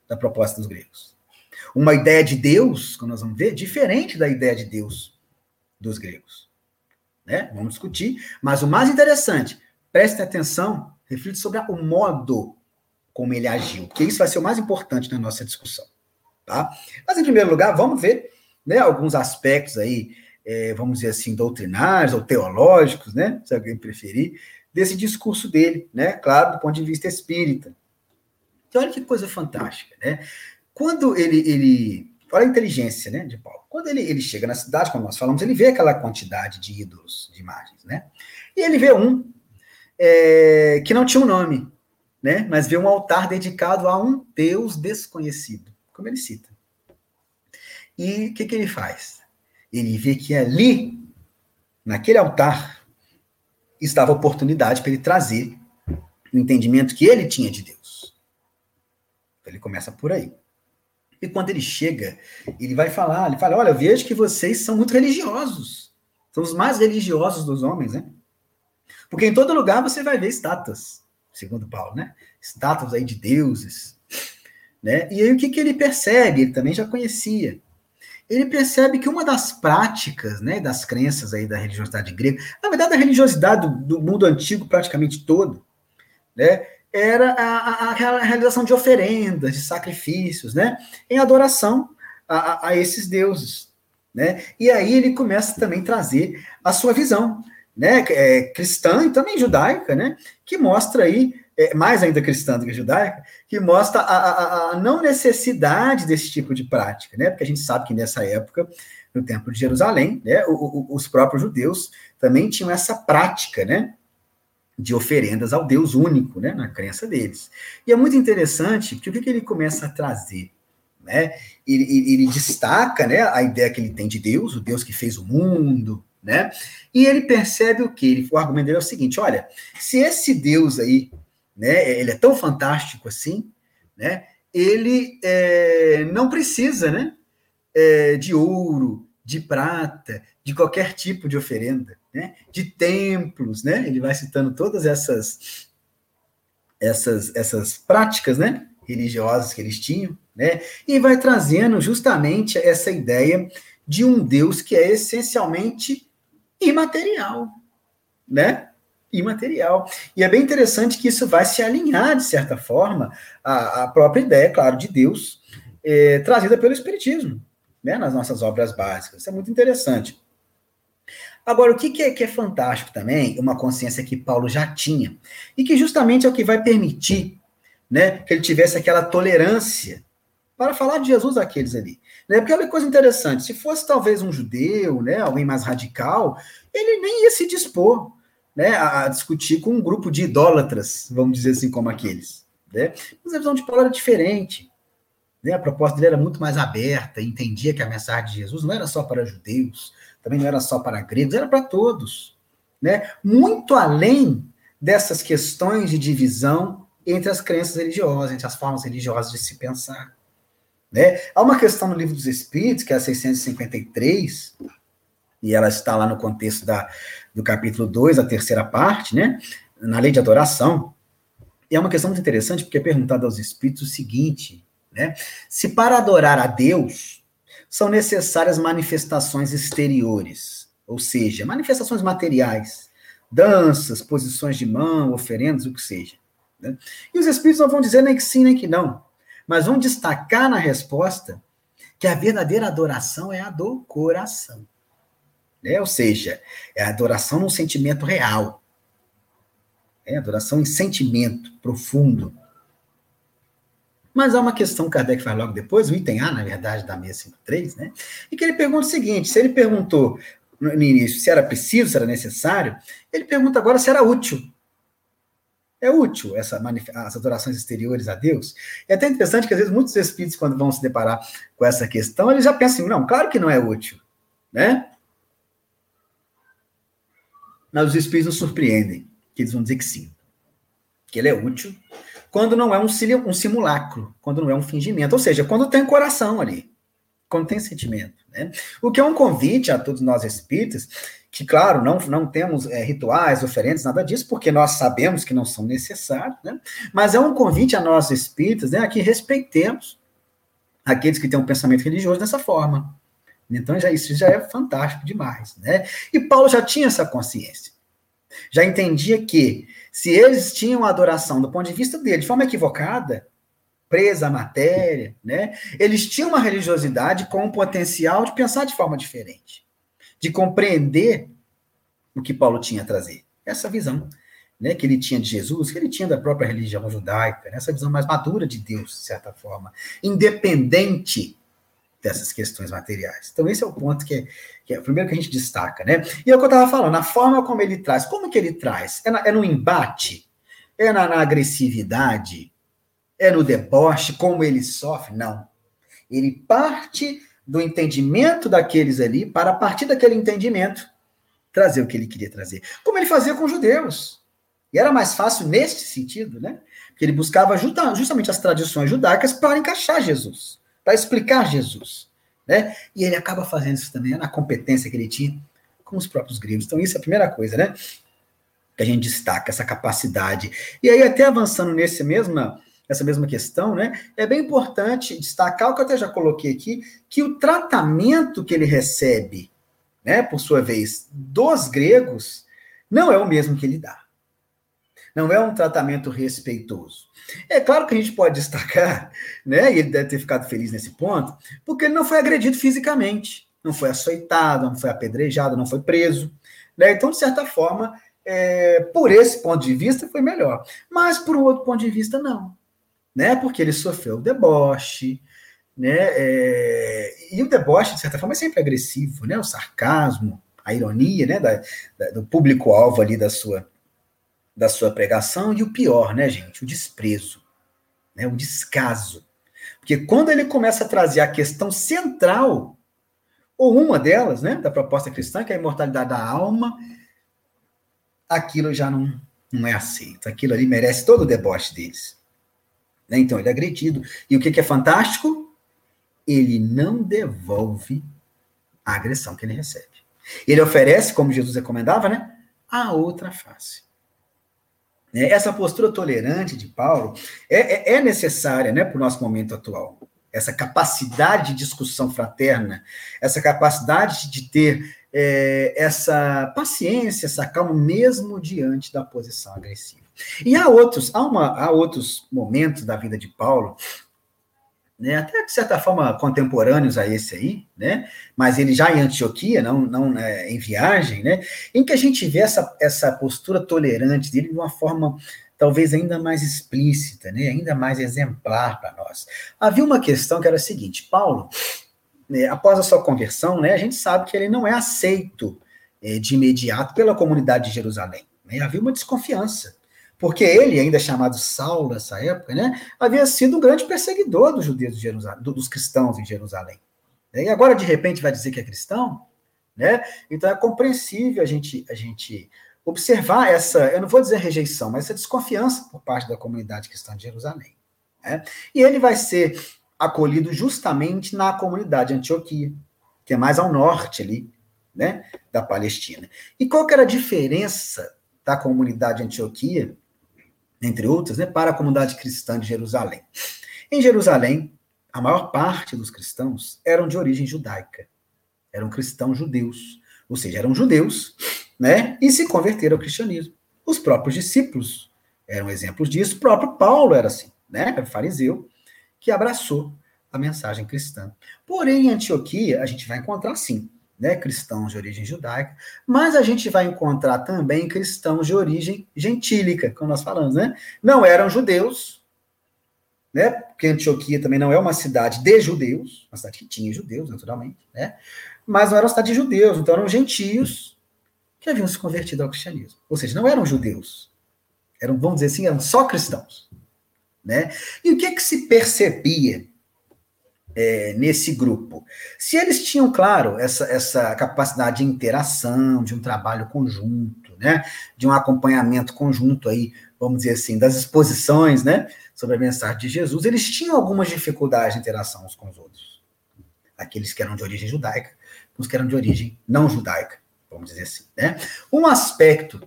da proposta dos gregos. Uma ideia de Deus, como nós vamos ver, diferente da ideia de Deus dos gregos né? Vamos discutir. Mas o mais interessante, preste atenção, reflita sobre o modo como ele agiu, porque isso vai ser o mais importante na nossa discussão, tá? Mas, em primeiro lugar, vamos ver né, alguns aspectos aí, é, vamos dizer assim, doutrinários ou teológicos, né? Se alguém preferir, desse discurso dele, né? Claro, do ponto de vista espírita. Então, olha que coisa fantástica, né? Quando ele, ele olha a inteligência, né, de Paulo. Quando ele, ele chega na cidade, como nós falamos, ele vê aquela quantidade de ídolos, de imagens, né? E ele vê um é, que não tinha um nome, né? Mas vê um altar dedicado a um Deus desconhecido, como ele cita. E o que, que ele faz? Ele vê que ali, naquele altar, estava a oportunidade para ele trazer o entendimento que ele tinha de Deus. Então ele começa por aí. E quando ele chega, ele vai falar, ele fala, olha, eu vejo que vocês são muito religiosos. São os mais religiosos dos homens, né? Porque em todo lugar você vai ver estátuas, segundo Paulo, né? Estátuas aí de deuses, né? E aí o que, que ele percebe? Ele também já conhecia. Ele percebe que uma das práticas, né, das crenças aí da religiosidade grega, na verdade a religiosidade do, do mundo antigo praticamente todo, né, era a, a, a, realização de oferendas, de sacrifícios, né? Em adoração a, a, esses deuses, né? E aí ele começa também a trazer a sua visão, né? É, cristã e também judaica, né? Que mostra aí, é, mais ainda cristã do que judaica, que mostra a, a, não necessidade desse tipo de prática, né? Porque a gente sabe que nessa época, no Templo de Jerusalém, né? O, o, os próprios judeus também tinham essa prática, né? de oferendas ao Deus único, né, na crença deles. E é muito interessante que o que, que ele começa a trazer, né? Ele, ele, ele, destaca, né, a ideia que ele tem de Deus, o Deus que fez o mundo, né? E ele percebe o que? Ele, o argumento dele é o seguinte: olha, se esse Deus aí, né, ele é tão fantástico assim, né? Ele é, não precisa, né, é, de ouro, de prata, de qualquer tipo de oferenda né, de templos, né? Ele vai citando todas essas essas essas práticas, né, religiosas que eles tinham, né? E vai trazendo justamente essa ideia de um Deus que é essencialmente imaterial, né? Imaterial. E é bem interessante que isso vai se alinhar, de certa forma, à, à própria ideia, claro, de Deus, é, trazida pelo Espiritismo, né, nas nossas obras básicas. Isso é muito interessante. Agora, o que, que, é, que é fantástico também, uma consciência que Paulo já tinha, e que justamente é o que vai permitir né, que ele tivesse aquela tolerância para falar de Jesus àqueles ali. Né? Porque olha que coisa interessante, se fosse talvez um judeu, né, alguém mais radical, ele nem ia se dispor né, a, discutir com um grupo de idólatras, vamos dizer assim, como aqueles. Né? Mas a visão de Paulo era diferente. Né? A proposta dele era muito mais aberta, entendia que a mensagem de Jesus não era só para judeus, também não era só para gregos, era para todos. Né? Muito além dessas questões de divisão entre as crenças religiosas, entre as formas religiosas de se pensar. Né? Há uma questão no livro dos Espíritos, que é a 653, e ela está lá no contexto da, do capítulo 2, a terceira parte, né? na lei de adoração. É uma questão muito interessante, porque é perguntado aos Espíritos o seguinte, né? se para adorar a Deus são necessárias manifestações exteriores, ou seja, manifestações materiais, danças, posições de mão, oferendas, o que seja. Né? E os Espíritos não vão dizer nem que sim, nem que não mas vão destacar na resposta que a verdadeira adoração é a do coração. Né? Ou seja, é a adoração num sentimento real. É adoração em sentimento profundo. Mas há uma questão que Kardec faz logo depois, o item A, na verdade, da 653, né? E que ele pergunta o seguinte: se ele perguntou no início se era preciso, se era necessário, ele pergunta agora se era útil é útil essa as adorações exteriores a Deus. É até interessante que às vezes muitos espíritos, quando vão se deparar com essa questão, eles já pensam, não, claro que não é útil, né? Mas os espíritos nos surpreendem, que eles vão dizer que sim, que ele é útil, quando não é um, simulacro, quando não é um fingimento, ou seja, quando tem coração ali, quando tem sentimento, né? O que é um convite a todos nós espíritas que, claro, não, não temos é, rituais, oferendas, nada disso, porque nós sabemos que não são necessários, né? mas é um convite a nós espíritas né, a que respeitemos aqueles que têm um pensamento religioso dessa forma. Então, já, isso já é fantástico demais. Né? E Paulo já tinha essa consciência. Já entendia que, se eles tinham a adoração do ponto de vista dele de forma equivocada, presa à matéria, né? eles tinham uma religiosidade com o potencial de pensar de forma diferente de compreender o que Paulo tinha a trazer. Essa visão né, que ele tinha de Jesus, que ele tinha da própria religião judaica, né, essa visão mais madura de Deus, de certa forma, independente dessas questões materiais. Então, esse é o ponto que é, que é o primeiro que a gente destaca, né? E é o que eu estava falando, a forma como ele traz. Como que ele traz? É, na, é no embate? É na, na agressividade? É no deboche? Como ele sofre? Não. Ele parte do entendimento daqueles ali, para a partir daquele entendimento, trazer o que ele queria trazer. Como ele fazia com os judeus. E era mais fácil neste sentido, né? Porque ele buscava justamente as tradições judaicas para encaixar Jesus, para explicar Jesus. Né? E ele acaba fazendo isso também na competência que ele tinha com os próprios gregos. Então, isso é a primeira coisa, né? Que a gente destaca, essa capacidade. E aí, até avançando nesse mesma essa mesma questão, né? É bem importante destacar o que eu até já coloquei aqui, que o tratamento que ele recebe, né, por sua vez, dos gregos, não é o mesmo que ele dá. Não é um tratamento respeitoso. É claro que a gente pode destacar, né? E ele deve ter ficado feliz nesse ponto, porque ele não foi agredido fisicamente, não foi açoitado, não foi apedrejado, não foi preso. Né? Então, de certa forma, é, por esse ponto de vista, foi melhor. Mas, por um outro ponto de vista, não né? Porque ele sofreu o deboche, né? É, e o deboche, de certa forma, é sempre agressivo, né? O sarcasmo, a ironia, né? Da, da, do público-alvo ali da sua, da sua pregação, e o pior, né, gente? O desprezo, né? O descaso. Porque quando ele começa a trazer a questão central, ou uma delas, né, da proposta cristã, que é a imortalidade da alma, aquilo já não, não é aceito. Aquilo ali merece todo o deboche deles. Né? Então, ele é agredido. E o que, que é fantástico? Ele não devolve a agressão que ele recebe. Ele oferece, como Jesus recomendava, né? A outra face. Né? Essa postura tolerante de Paulo é, é, é necessária né, para o nosso momento atual. Essa capacidade de discussão fraterna, essa capacidade de ter é, essa paciência, essa calma, mesmo diante da posição agressiva. E há outros, há, uma, há outros momentos da vida de Paulo, né, até de certa forma contemporâneos a esse aí, né, mas ele já em Antioquia, não, não é, em viagem, né, em que a gente vê essa, essa postura tolerante dele de uma forma talvez ainda mais explícita, né, ainda mais exemplar para nós. Havia uma questão que era a seguinte: Paulo, né, após a sua conversão, né, a gente sabe que ele não é aceito é, de imediato pela comunidade de Jerusalém. Né, havia uma desconfiança porque ele, ainda chamado Saulo nessa época, né, havia sido um grande perseguidor dos judeus de Jerusalém, dos cristãos em Jerusalém. E agora, de repente, vai dizer que é cristão? Né? Então é compreensível a gente, a gente observar essa, eu não vou dizer rejeição, mas essa desconfiança por parte da comunidade cristã de Jerusalém. Né? E ele vai ser acolhido justamente na comunidade de Antioquia, que é mais ao norte ali, né, da Palestina. E qual que era a diferença da comunidade de Antioquia entre outras, né, para a comunidade cristã de Jerusalém. Em Jerusalém, a maior parte dos cristãos eram de origem judaica, eram cristãos judeus, ou seja, eram judeus, né, e se converteram ao cristianismo. Os próprios discípulos eram exemplos disso, o próprio Paulo era assim, né, era fariseu, que abraçou a mensagem cristã. Porém, em Antioquia, a gente vai encontrar, sim, né, cristãos de origem judaica, mas a gente vai encontrar também cristãos de origem gentílica, como nós falamos, né? Não eram judeus, né? Porque Antioquia também não é uma cidade de judeus, uma cidade que tinha judeus, naturalmente, né? Mas não era uma cidade de judeus, então eram gentios que haviam se convertido ao cristianismo. Ou seja, não eram judeus. Eram, vamos dizer assim, eram só cristãos, né? E o que é que se percebia é, nesse grupo. Se eles tinham, claro, essa, essa capacidade de interação, de um trabalho conjunto, né, de um acompanhamento conjunto aí, vamos dizer assim, das exposições, né, sobre a mensagem de Jesus, eles tinham algumas dificuldades de interação uns com os outros. Aqueles que eram de origem judaica, os que eram de origem não judaica, vamos dizer assim, né. Um aspecto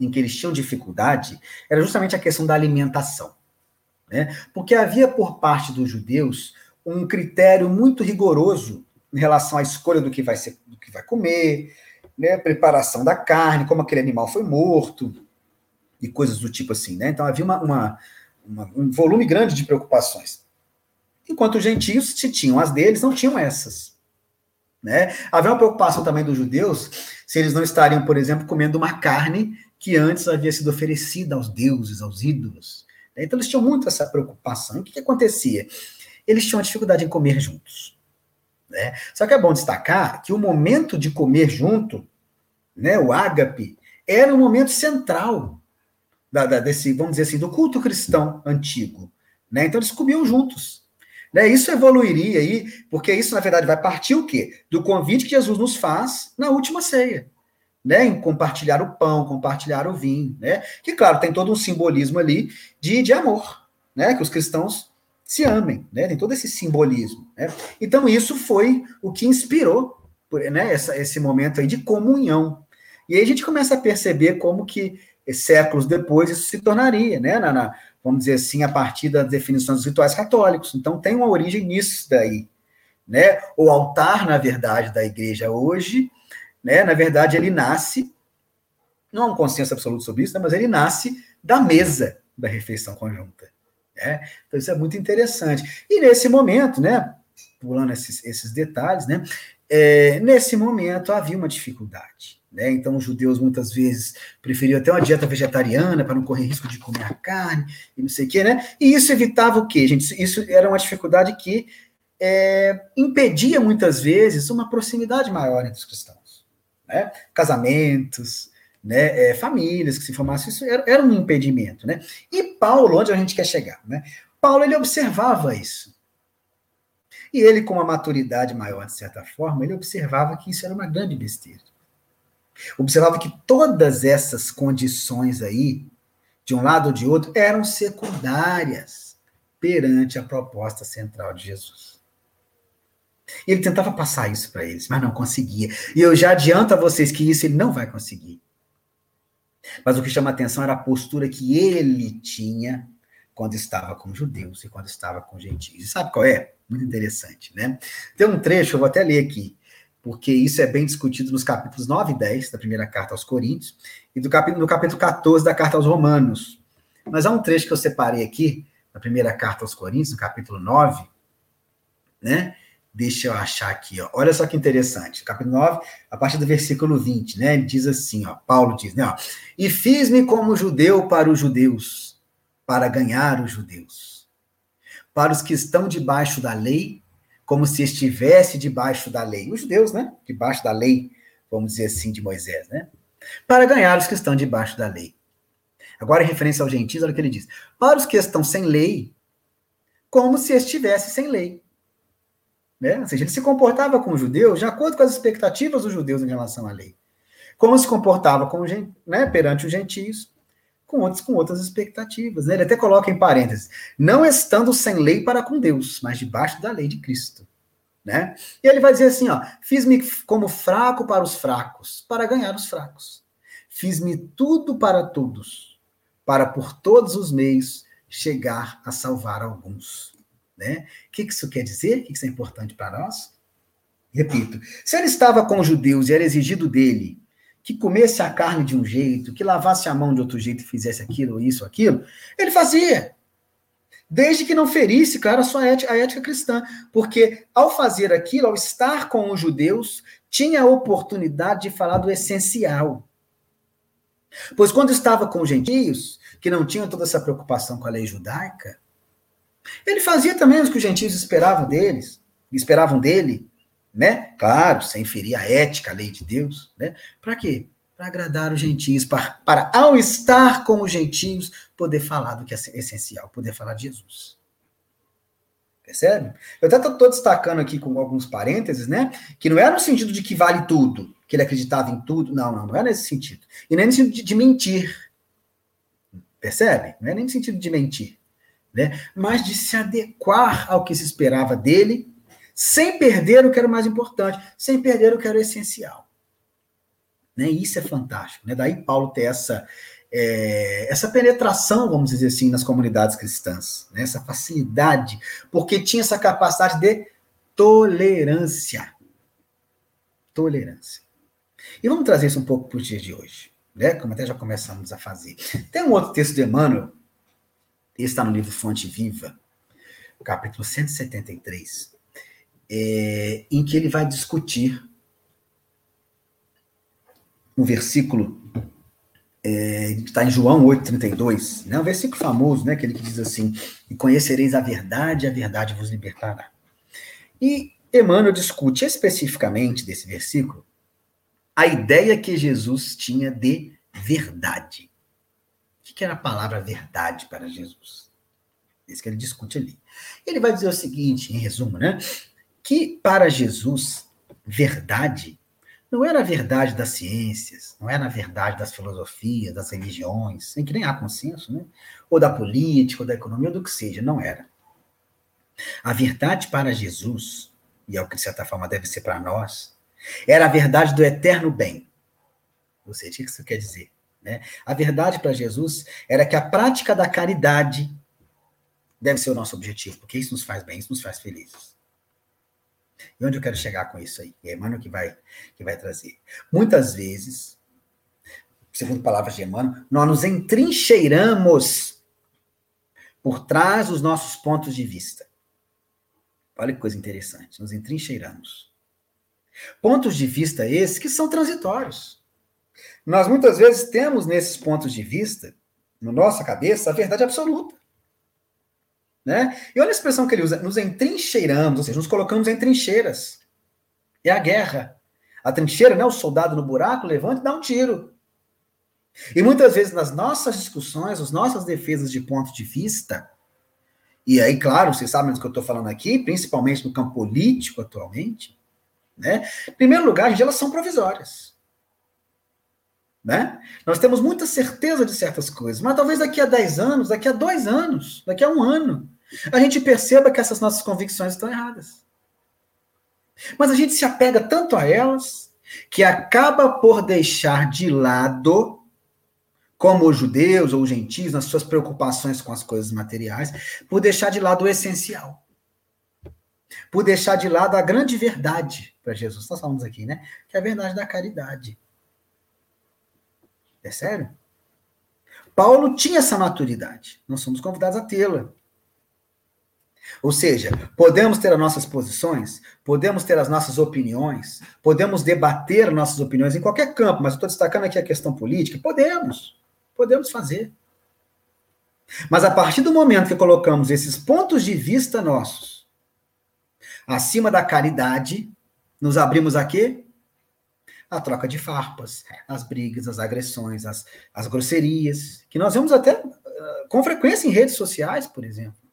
em que eles tinham dificuldade era justamente a questão da alimentação, né, porque havia por parte dos judeus um critério muito rigoroso em relação à escolha do que vai ser, do que vai comer, né, preparação da carne, como aquele animal foi morto e coisas do tipo assim, né? Então havia uma, uma, uma, um volume grande de preocupações. Enquanto os gentios, se tinham as deles, não tinham essas. Né? Havia uma preocupação também dos judeus se eles não estariam, por exemplo, comendo uma carne que antes havia sido oferecida aos deuses, aos ídolos. Então eles tinham muito essa preocupação. O que, que acontecia? Eles tinham dificuldade em comer juntos. Né? Só que é bom destacar que o momento de comer junto, né, o ágape, era o momento central da, da, desse, vamos dizer assim, do culto cristão antigo. Né? Então eles comiam juntos. Né? Isso evoluiria aí, porque isso, na verdade, vai partir o quê? Do convite que Jesus nos faz na última ceia. Né, em compartilhar o pão, compartilhar o vinho, né? Que claro, tem todo um simbolismo ali de, de amor, né? Que os cristãos se amem, né? Tem todo esse simbolismo, né? Então isso foi o que inspirou, né? Essa, esse momento aí de comunhão. E aí a gente começa a perceber como que séculos depois isso se tornaria, né? Na, na, vamos dizer assim, a partir das definições dos rituais católicos. Então tem uma origem nisso daí, né? O altar, na verdade, da igreja hoje, né? Na verdade, ele nasce, não há um consenso absoluto sobre isso, né? mas ele nasce da mesa da refeição conjunta. Né? Então, isso é muito interessante. E nesse momento, né, pulando esses, esses detalhes, né, é, nesse momento havia uma dificuldade. Né? Então, os judeus muitas vezes preferiam até uma dieta vegetariana para não correr risco de comer a carne e não sei o quê, né? E isso evitava o quê, gente? Isso era uma dificuldade que é, impedia muitas vezes uma proximidade maior entre os cristãos. Né? Casamentos, né, é, famílias que se formassem, isso era, era, um impedimento, né? E Paulo, onde a gente quer chegar, né? Paulo, ele observava isso. E ele, com uma maturidade maior, de certa forma, ele observava que isso era uma grande besteira. Observava que todas essas condições aí, de um lado ou de outro, eram secundárias perante a proposta central de Jesus. Ele tentava passar isso para eles, mas não conseguia. E eu já adianto a vocês que isso ele não vai conseguir. Mas o que chama atenção era a postura que ele tinha quando estava com judeus e quando estava com gentios. E sabe qual é? Muito interessante, né? Tem um trecho, eu vou até ler aqui, porque isso é bem discutido nos capítulos 9 e 10 da primeira carta aos Coríntios e do capítulo, no capítulo 14 da carta aos Romanos. Mas há um trecho que eu separei aqui, na primeira carta aos Coríntios, no capítulo 9, né? Deixa eu achar aqui, ó. Olha só que interessante. Capítulo 9, a partir do versículo 20, né? Ele diz assim, ó. Paulo diz, né? Ó, e fiz-me como judeu para os judeus, para ganhar os judeus. Para os que estão debaixo da lei, como se estivesse debaixo da lei. Os judeus, né? Debaixo da lei, vamos dizer assim, de Moisés, né? Para ganhar os que estão debaixo da lei. Agora, em referência aos gentios, olha o que ele diz. Para os que estão sem lei, como se estivesse sem lei. Né? Ou seja, ele se comportava com os judeus de acordo com as expectativas dos judeus em relação à lei. Como se comportava com, né, perante os gentios, com, com outras expectativas. Né? Ele até coloca em parênteses: não estando sem lei para com Deus, mas debaixo da lei de Cristo. Né? E ele vai dizer assim: fiz-me como fraco para os fracos, para ganhar os fracos. Fiz-me tudo para todos, para por todos os meios chegar a salvar alguns. Né? O que isso quer dizer? O que isso é importante para nós? Repito, se ele estava com os judeus e era exigido dele que comesse a carne de um jeito, que lavasse a mão de outro jeito e fizesse aquilo, isso, aquilo, ele fazia. Desde que não ferisse, claro, a sua ética, a ética cristã. Porque ao fazer aquilo, ao estar com os judeus, tinha a oportunidade de falar do essencial. Pois quando estava com os gentios, que não tinham toda essa preocupação com a lei judaica, ele fazia também o que os gentios esperavam deles, esperavam dele, né? Claro, sem ferir a ética, a lei de Deus, né? Para quê? Para agradar os gentios, para, para, ao estar com os gentios, poder falar do que é essencial, poder falar de Jesus. Percebe? Eu até estou destacando aqui com alguns parênteses, né? Que não é no sentido de que vale tudo, que ele acreditava em tudo. Não, não, não é nesse sentido. E nem no sentido de, de mentir. Percebe? Não é nem no sentido de mentir. Né? Mas de se adequar ao que se esperava dele sem perder o que era mais importante, sem perder o que era essencial. Né? Isso é fantástico. Né? Daí Paulo tem essa, é, essa penetração, vamos dizer assim, nas comunidades cristãs, né? essa facilidade, porque tinha essa capacidade de tolerância. Tolerância. E vamos trazer isso um pouco para os dias de hoje, né? como até já começamos a fazer. Tem um outro texto de Emmanuel, está no livro Fonte Viva, capítulo 173, é, em que ele vai discutir um versículo é, está em João 8,32, né, um versículo famoso, né, aquele que diz assim, e conhecereis a verdade, a verdade vos libertará. E Emmanuel discute especificamente desse versículo a ideia que Jesus tinha de verdade. O que era a palavra verdade para Jesus? Isso que ele discute ali. Ele vai dizer o seguinte, em resumo, né? que para Jesus, verdade não era a verdade das ciências, não era a verdade das filosofias, das religiões, em que nem há consenso, né? ou da política, ou da economia, ou do que seja, não era. A verdade para Jesus, e é o que de certa forma deve ser para nós, era a verdade do eterno bem. Ou seja, o que isso quer dizer? Né? A verdade para Jesus era que a prática da caridade deve ser o nosso objetivo, porque isso nos faz bem, isso nos faz felizes. E onde eu quero chegar com isso aí? É Emmanuel que vai, que vai trazer. Muitas vezes, segundo palavras de Emmanuel, nós nos entrincheiramos por trás dos nossos pontos de vista. Olha que coisa interessante, nos entrincheiramos. Pontos de vista esses que são transitórios. Nós muitas vezes temos nesses pontos de vista, na nossa cabeça, a verdade absoluta. Né? E olha a expressão que ele usa: nos entrincheiramos, ou seja, nos colocamos em trincheiras. É a guerra. A trincheira, né, o soldado no buraco, levanta e dá um tiro. E muitas vezes nas nossas discussões, as nossas defesas de ponto de vista, e aí, claro, vocês sabem do que eu estou falando aqui, principalmente no campo político atualmente, né? Em primeiro lugar, elas são provisórias. Né? Nós temos muita certeza de certas coisas, mas talvez daqui a 10 anos, daqui a dois anos, daqui a um ano, a gente perceba que essas nossas convicções estão erradas. Mas a gente se apega tanto a elas que acaba por deixar de lado, como os judeus ou os gentios, nas suas preocupações com as coisas materiais, por deixar de lado o essencial. por deixar de lado a grande verdade para Jesus. Nós falamos aqui, né? Que é a verdade da caridade. É sério? Paulo tinha essa maturidade. Nós somos convidados a tê-la. Ou seja, podemos ter as nossas posições, podemos ter as nossas opiniões, podemos debater nossas opiniões em qualquer campo, mas estou destacando aqui a questão política. Podemos, podemos fazer. Mas a partir do momento que colocamos esses pontos de vista nossos acima da caridade, nos abrimos a quê? A troca de farpas, as brigas, as agressões, as, as grosserias, que nós vemos até uh, com frequência em redes sociais, por exemplo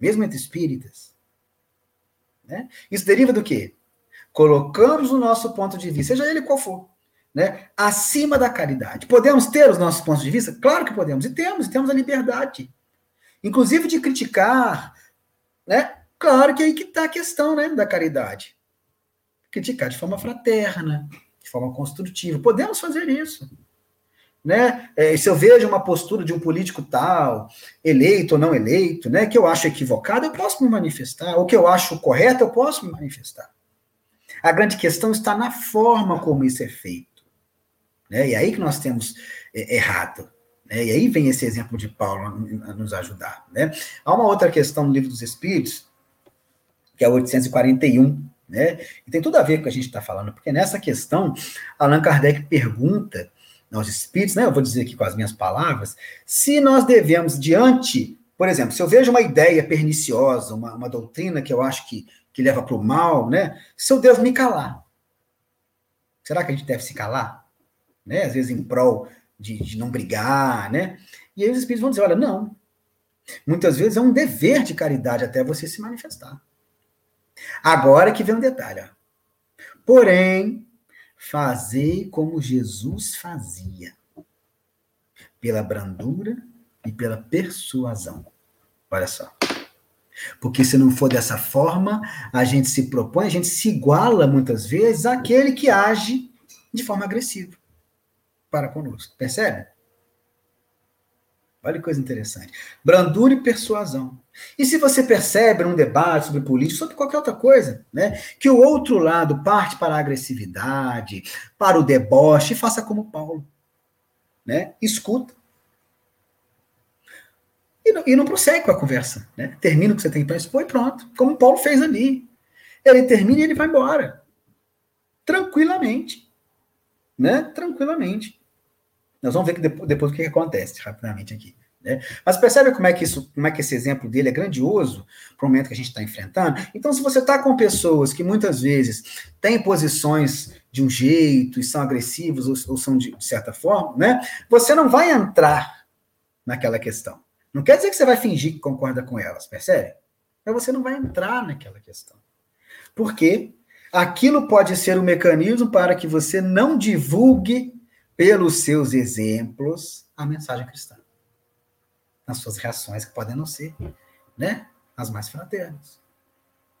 mesmo entre espíritas. Né? Isso deriva do quê? Colocamos o nosso ponto de vista, seja ele qual for, né? acima da caridade. Podemos ter os nossos pontos de vista? Claro que podemos, e temos, e temos a liberdade. Inclusive de criticar, né? Claro que aí que está a questão né, da caridade. Criticar de forma fraterna, de forma construtiva. Podemos fazer isso né? É, se eu vejo uma postura de um político tal, eleito ou não eleito, né, que eu acho equivocado, eu posso me manifestar. O que eu acho correto, eu posso me manifestar. A grande questão está na forma como isso é feito. Né? E aí que nós temos é, errado. Né? E aí vem esse exemplo de Paulo a nos ajudar. Né? Há uma outra questão no Livro dos Espíritos, que é 841, né? E tem tudo a ver com o que a gente está falando, porque nessa questão, Allan Kardec pergunta aos espíritos, né? Eu vou dizer aqui com as minhas palavras, se nós devemos, diante, por exemplo, se eu vejo uma ideia perniciosa, uma, uma doutrina que eu acho que, que leva para o mal, né? Se eu devo me calar, será que a gente deve se calar? Né? Às vezes em prol de, de não brigar, né? E aí os espíritos vão dizer: olha, não. Muitas vezes é um dever de caridade até você se manifestar. Agora que vem um detalhe. Ó. Porém, Fazei como Jesus fazia, pela brandura e pela persuasão. Olha só. Porque se não for dessa forma, a gente se propõe, a gente se iguala muitas vezes àquele que age de forma agressiva para conosco. Percebe? Olha que coisa interessante. Brandura e persuasão. E se você percebe num debate sobre política, sobre qualquer outra coisa, né, que o outro lado parte para a agressividade, para o deboche, faça como Paulo. Né? Escuta. E não, e não prossegue com a conversa. Né? Termina o que você tem para expor e pronto. Como Paulo fez ali. Ele termina e ele vai embora. Tranquilamente. Né? Tranquilamente. Nós vamos ver que depois, depois o que, que acontece rapidamente aqui. Né? Mas percebe como é que isso, como é que esse exemplo dele é grandioso para o momento que a gente está enfrentando? Então, se você está com pessoas que muitas vezes têm posições de um jeito e são agressivos ou, ou são de, de, certa forma, né? Você não vai entrar naquela questão. Não quer dizer que você vai fingir que concorda com elas, percebe? Mas você não vai entrar naquela questão. Porque aquilo pode ser um mecanismo para que você não divulgue pelos seus exemplos a mensagem cristã nas suas reações, que podem não ser, né, as mais fraternas.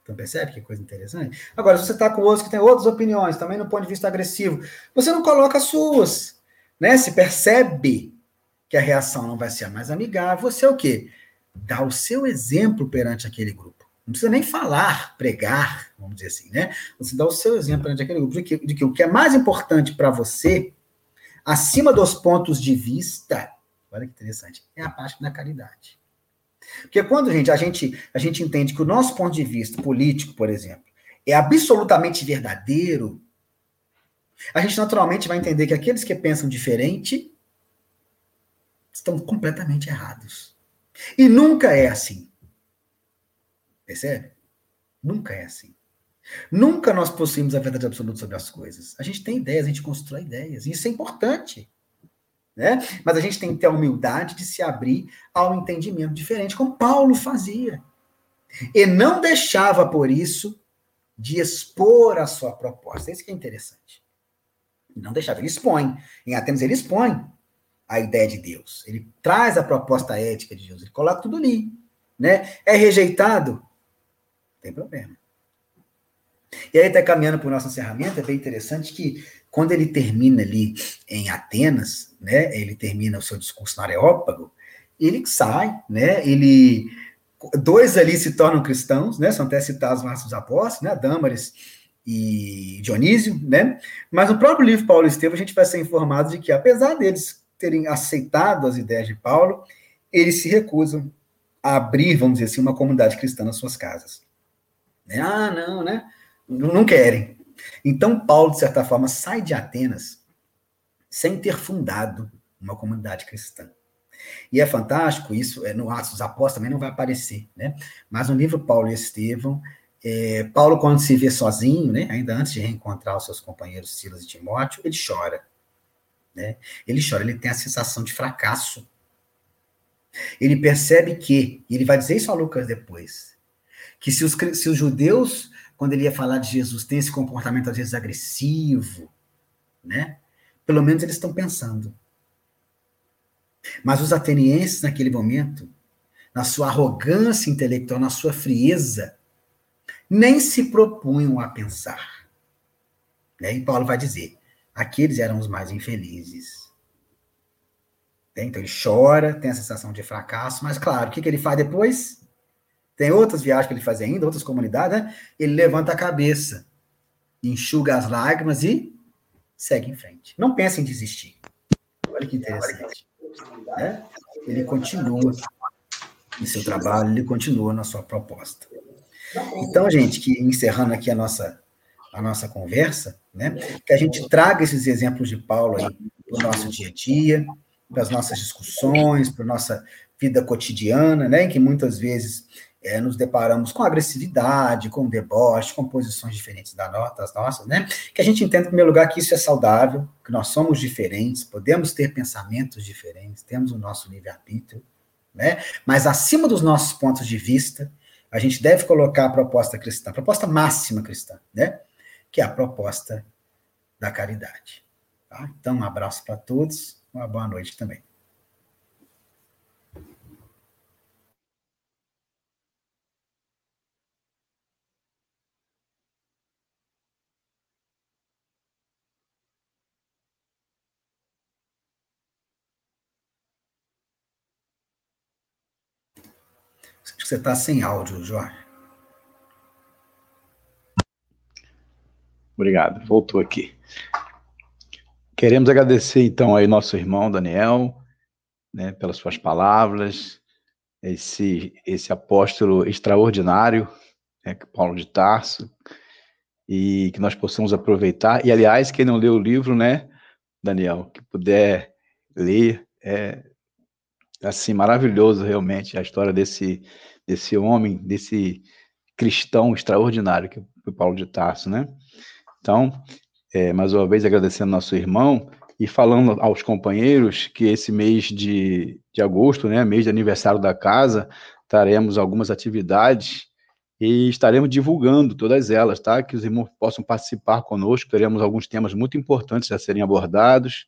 Então percebe que coisa interessante? Agora, se você está com outros que têm outras opiniões, também no ponto de vista agressivo, você não coloca as suas, né? Se percebe que a reação não vai ser a mais amigável, você é o quê? Dá o seu exemplo perante aquele grupo. Não precisa nem falar, pregar, vamos dizer assim, né? Você dá o seu exemplo perante aquele grupo de que, de que o que é mais importante para você, acima dos pontos de vista, Olha que interessante. É a parte da caridade. Porque quando, gente, a gente, a gente entende que o nosso ponto de vista político, por exemplo, é absolutamente verdadeiro, a gente naturalmente vai entender que aqueles que pensam diferente estão completamente errados. E nunca é assim. Percebe? Nunca é assim. Nunca nós possuímos a verdade absoluta sobre as coisas. A gente tem ideias, a gente constrói ideias. E isso é importante. Né? Mas a gente tem que ter a humildade de se abrir ao entendimento diferente, como Paulo fazia. E não deixava, por isso, de expor a sua proposta. Isso que é interessante. Não deixava, ele expõe. Em Atenas, ele expõe a ideia de Deus. Ele traz a proposta ética de Deus, ele coloca tudo ali. Né? É rejeitado? Não tem problema. E aí, está caminhando para o nosso encerramento, é bem interessante que quando ele termina ali em Atenas, né, ele termina o seu discurso no Areópago, ele sai, né, ele dois ali se tornam cristãos, né? São até citados nos dos Apóstolos, né? Dâmares e Dionísio, né? Mas no próprio livro Paulo e Estevão a gente vai ser informado de que, apesar deles terem aceitado as ideias de Paulo, eles se recusam a abrir, vamos dizer assim, uma comunidade cristã nas suas casas. Né? Ah, não, né? Não querem. Então, Paulo, de certa forma, sai de Atenas sem ter fundado uma comunidade cristã. E é fantástico, isso é, no Atos dos Apóstolos também não vai aparecer, né? Mas no livro Paulo e Estevão, é, Paulo, quando se vê sozinho, né, ainda antes de reencontrar os seus companheiros Silas e Timóteo, ele chora. Né? Ele chora, ele tem a sensação de fracasso. Ele percebe que, e ele vai dizer isso a Lucas depois, que se os, se os judeus, quando ele ia falar de Jesus, têm esse comportamento às vezes agressivo, né? Pelo menos eles estão pensando. Mas os atenienses, naquele momento, na sua arrogância intelectual, na sua frieza, nem se propunham a pensar. E Paulo vai dizer: aqueles eram os mais infelizes. Né? Então ele chora, tem a sensação de fracasso, mas claro, o que, que ele faz depois? Tem outras viagens que ele faz ainda, outras comunidades, né? Ele levanta a cabeça, enxuga as lágrimas e segue em frente. Não pensa em desistir. Olha que interessante. Né? Ele continua no seu trabalho, ele continua na sua proposta. Então, gente, que encerrando aqui a nossa, a nossa conversa, né, que a gente traga esses exemplos de Paulo para o nosso dia a dia, para as nossas discussões, para a nossa vida cotidiana, né, em que muitas vezes é, nos deparamos com agressividade, com deboche, com posições diferentes das nossas, né? Que a gente entenda, em primeiro lugar, que isso é saudável, que nós somos diferentes, podemos ter pensamentos diferentes, temos o nosso livre-arbítrio, né? Mas acima dos nossos pontos de vista, a gente deve colocar a proposta cristã, a proposta máxima cristã, né? Que é a proposta da caridade. Tá? Então, um abraço para todos, uma boa noite também. Você está sem áudio, Jorge. Obrigado, voltou aqui. Queremos agradecer então aí nosso irmão Daniel, né, pelas suas palavras, esse esse apóstolo extraordinário, né, Paulo de Tarso, e que nós possamos aproveitar. E aliás, quem não leu o livro, né, Daniel, que puder ler, é assim maravilhoso realmente a história desse desse homem, desse cristão extraordinário que foi Paulo de Tarso, né? Então, é, mais uma vez agradecendo nosso irmão e falando aos companheiros que esse mês de, de agosto, né, mês de aniversário da casa, teremos algumas atividades e estaremos divulgando todas elas, tá? Que os irmãos possam participar conosco, teremos alguns temas muito importantes a serem abordados,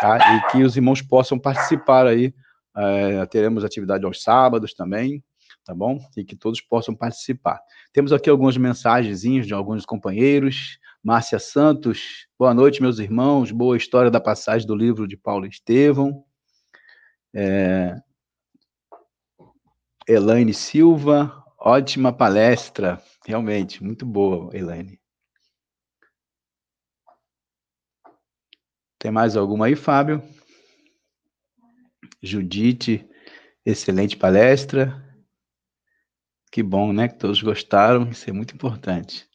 tá? E que os irmãos possam participar aí, é, teremos atividade aos sábados também, tá bom? E que todos possam participar. Temos aqui algumas mensagens de alguns companheiros. Márcia Santos, boa noite, meus irmãos. Boa história da passagem do livro de Paulo Estevão. É... Elaine Silva, ótima palestra. Realmente, muito boa, Elaine. Tem mais alguma aí, Fábio? Judite, excelente palestra. Que bom, né? Que todos gostaram, isso é muito importante.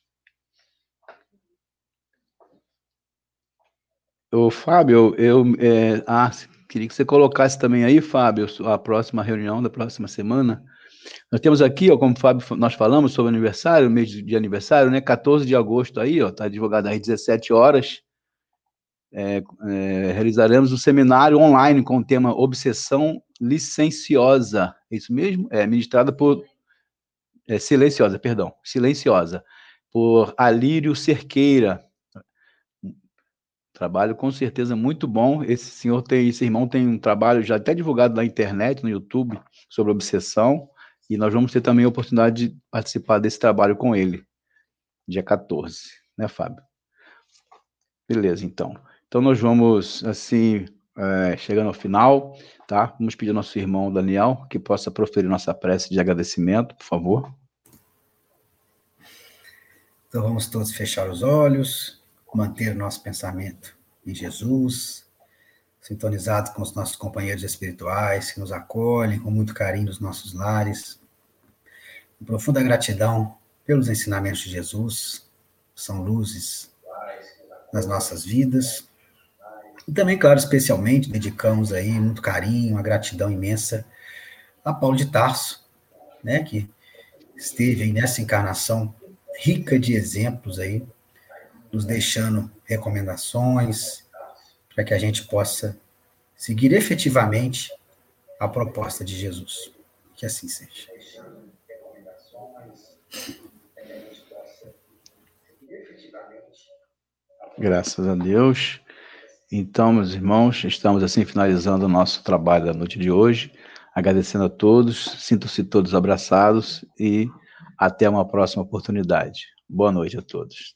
Ô, Fábio, eu é, ah, queria que você colocasse também aí, Fábio, a próxima reunião da próxima semana. Nós temos aqui, ó, como Fábio, nós falamos sobre aniversário, mês de aniversário, né? 14 de agosto aí, ó, tá divulgado às 17 horas. É, é, realizaremos um seminário online com o tema Obsessão Licenciosa. É isso mesmo? É ministrada por é, silenciosa, perdão, silenciosa, por Alírio Cerqueira. Trabalho com certeza muito bom. Esse senhor tem, esse irmão tem um trabalho já até divulgado na internet, no YouTube, sobre obsessão, e nós vamos ter também a oportunidade de participar desse trabalho com ele, dia 14, né, Fábio? Beleza, então. Então nós vamos, assim, é, chegando ao final, tá? Vamos pedir ao nosso irmão Daniel que possa proferir nossa prece de agradecimento, por favor. Então vamos todos fechar os olhos, manter nosso pensamento em Jesus, sintonizado com os nossos companheiros espirituais que nos acolhem com muito carinho nos nossos lares. Com profunda gratidão pelos ensinamentos de Jesus, são luzes nas nossas vidas. E também, claro, especialmente, dedicamos aí muito carinho, uma gratidão imensa a Paulo de Tarso, né, que esteve aí nessa encarnação rica de exemplos aí, nos deixando recomendações para que a gente possa seguir efetivamente a proposta de Jesus. Que assim seja. Graças a Deus. Então, meus irmãos, estamos assim finalizando o nosso trabalho da noite de hoje. Agradecendo a todos, sintam-se todos abraçados e até uma próxima oportunidade. Boa noite a todos.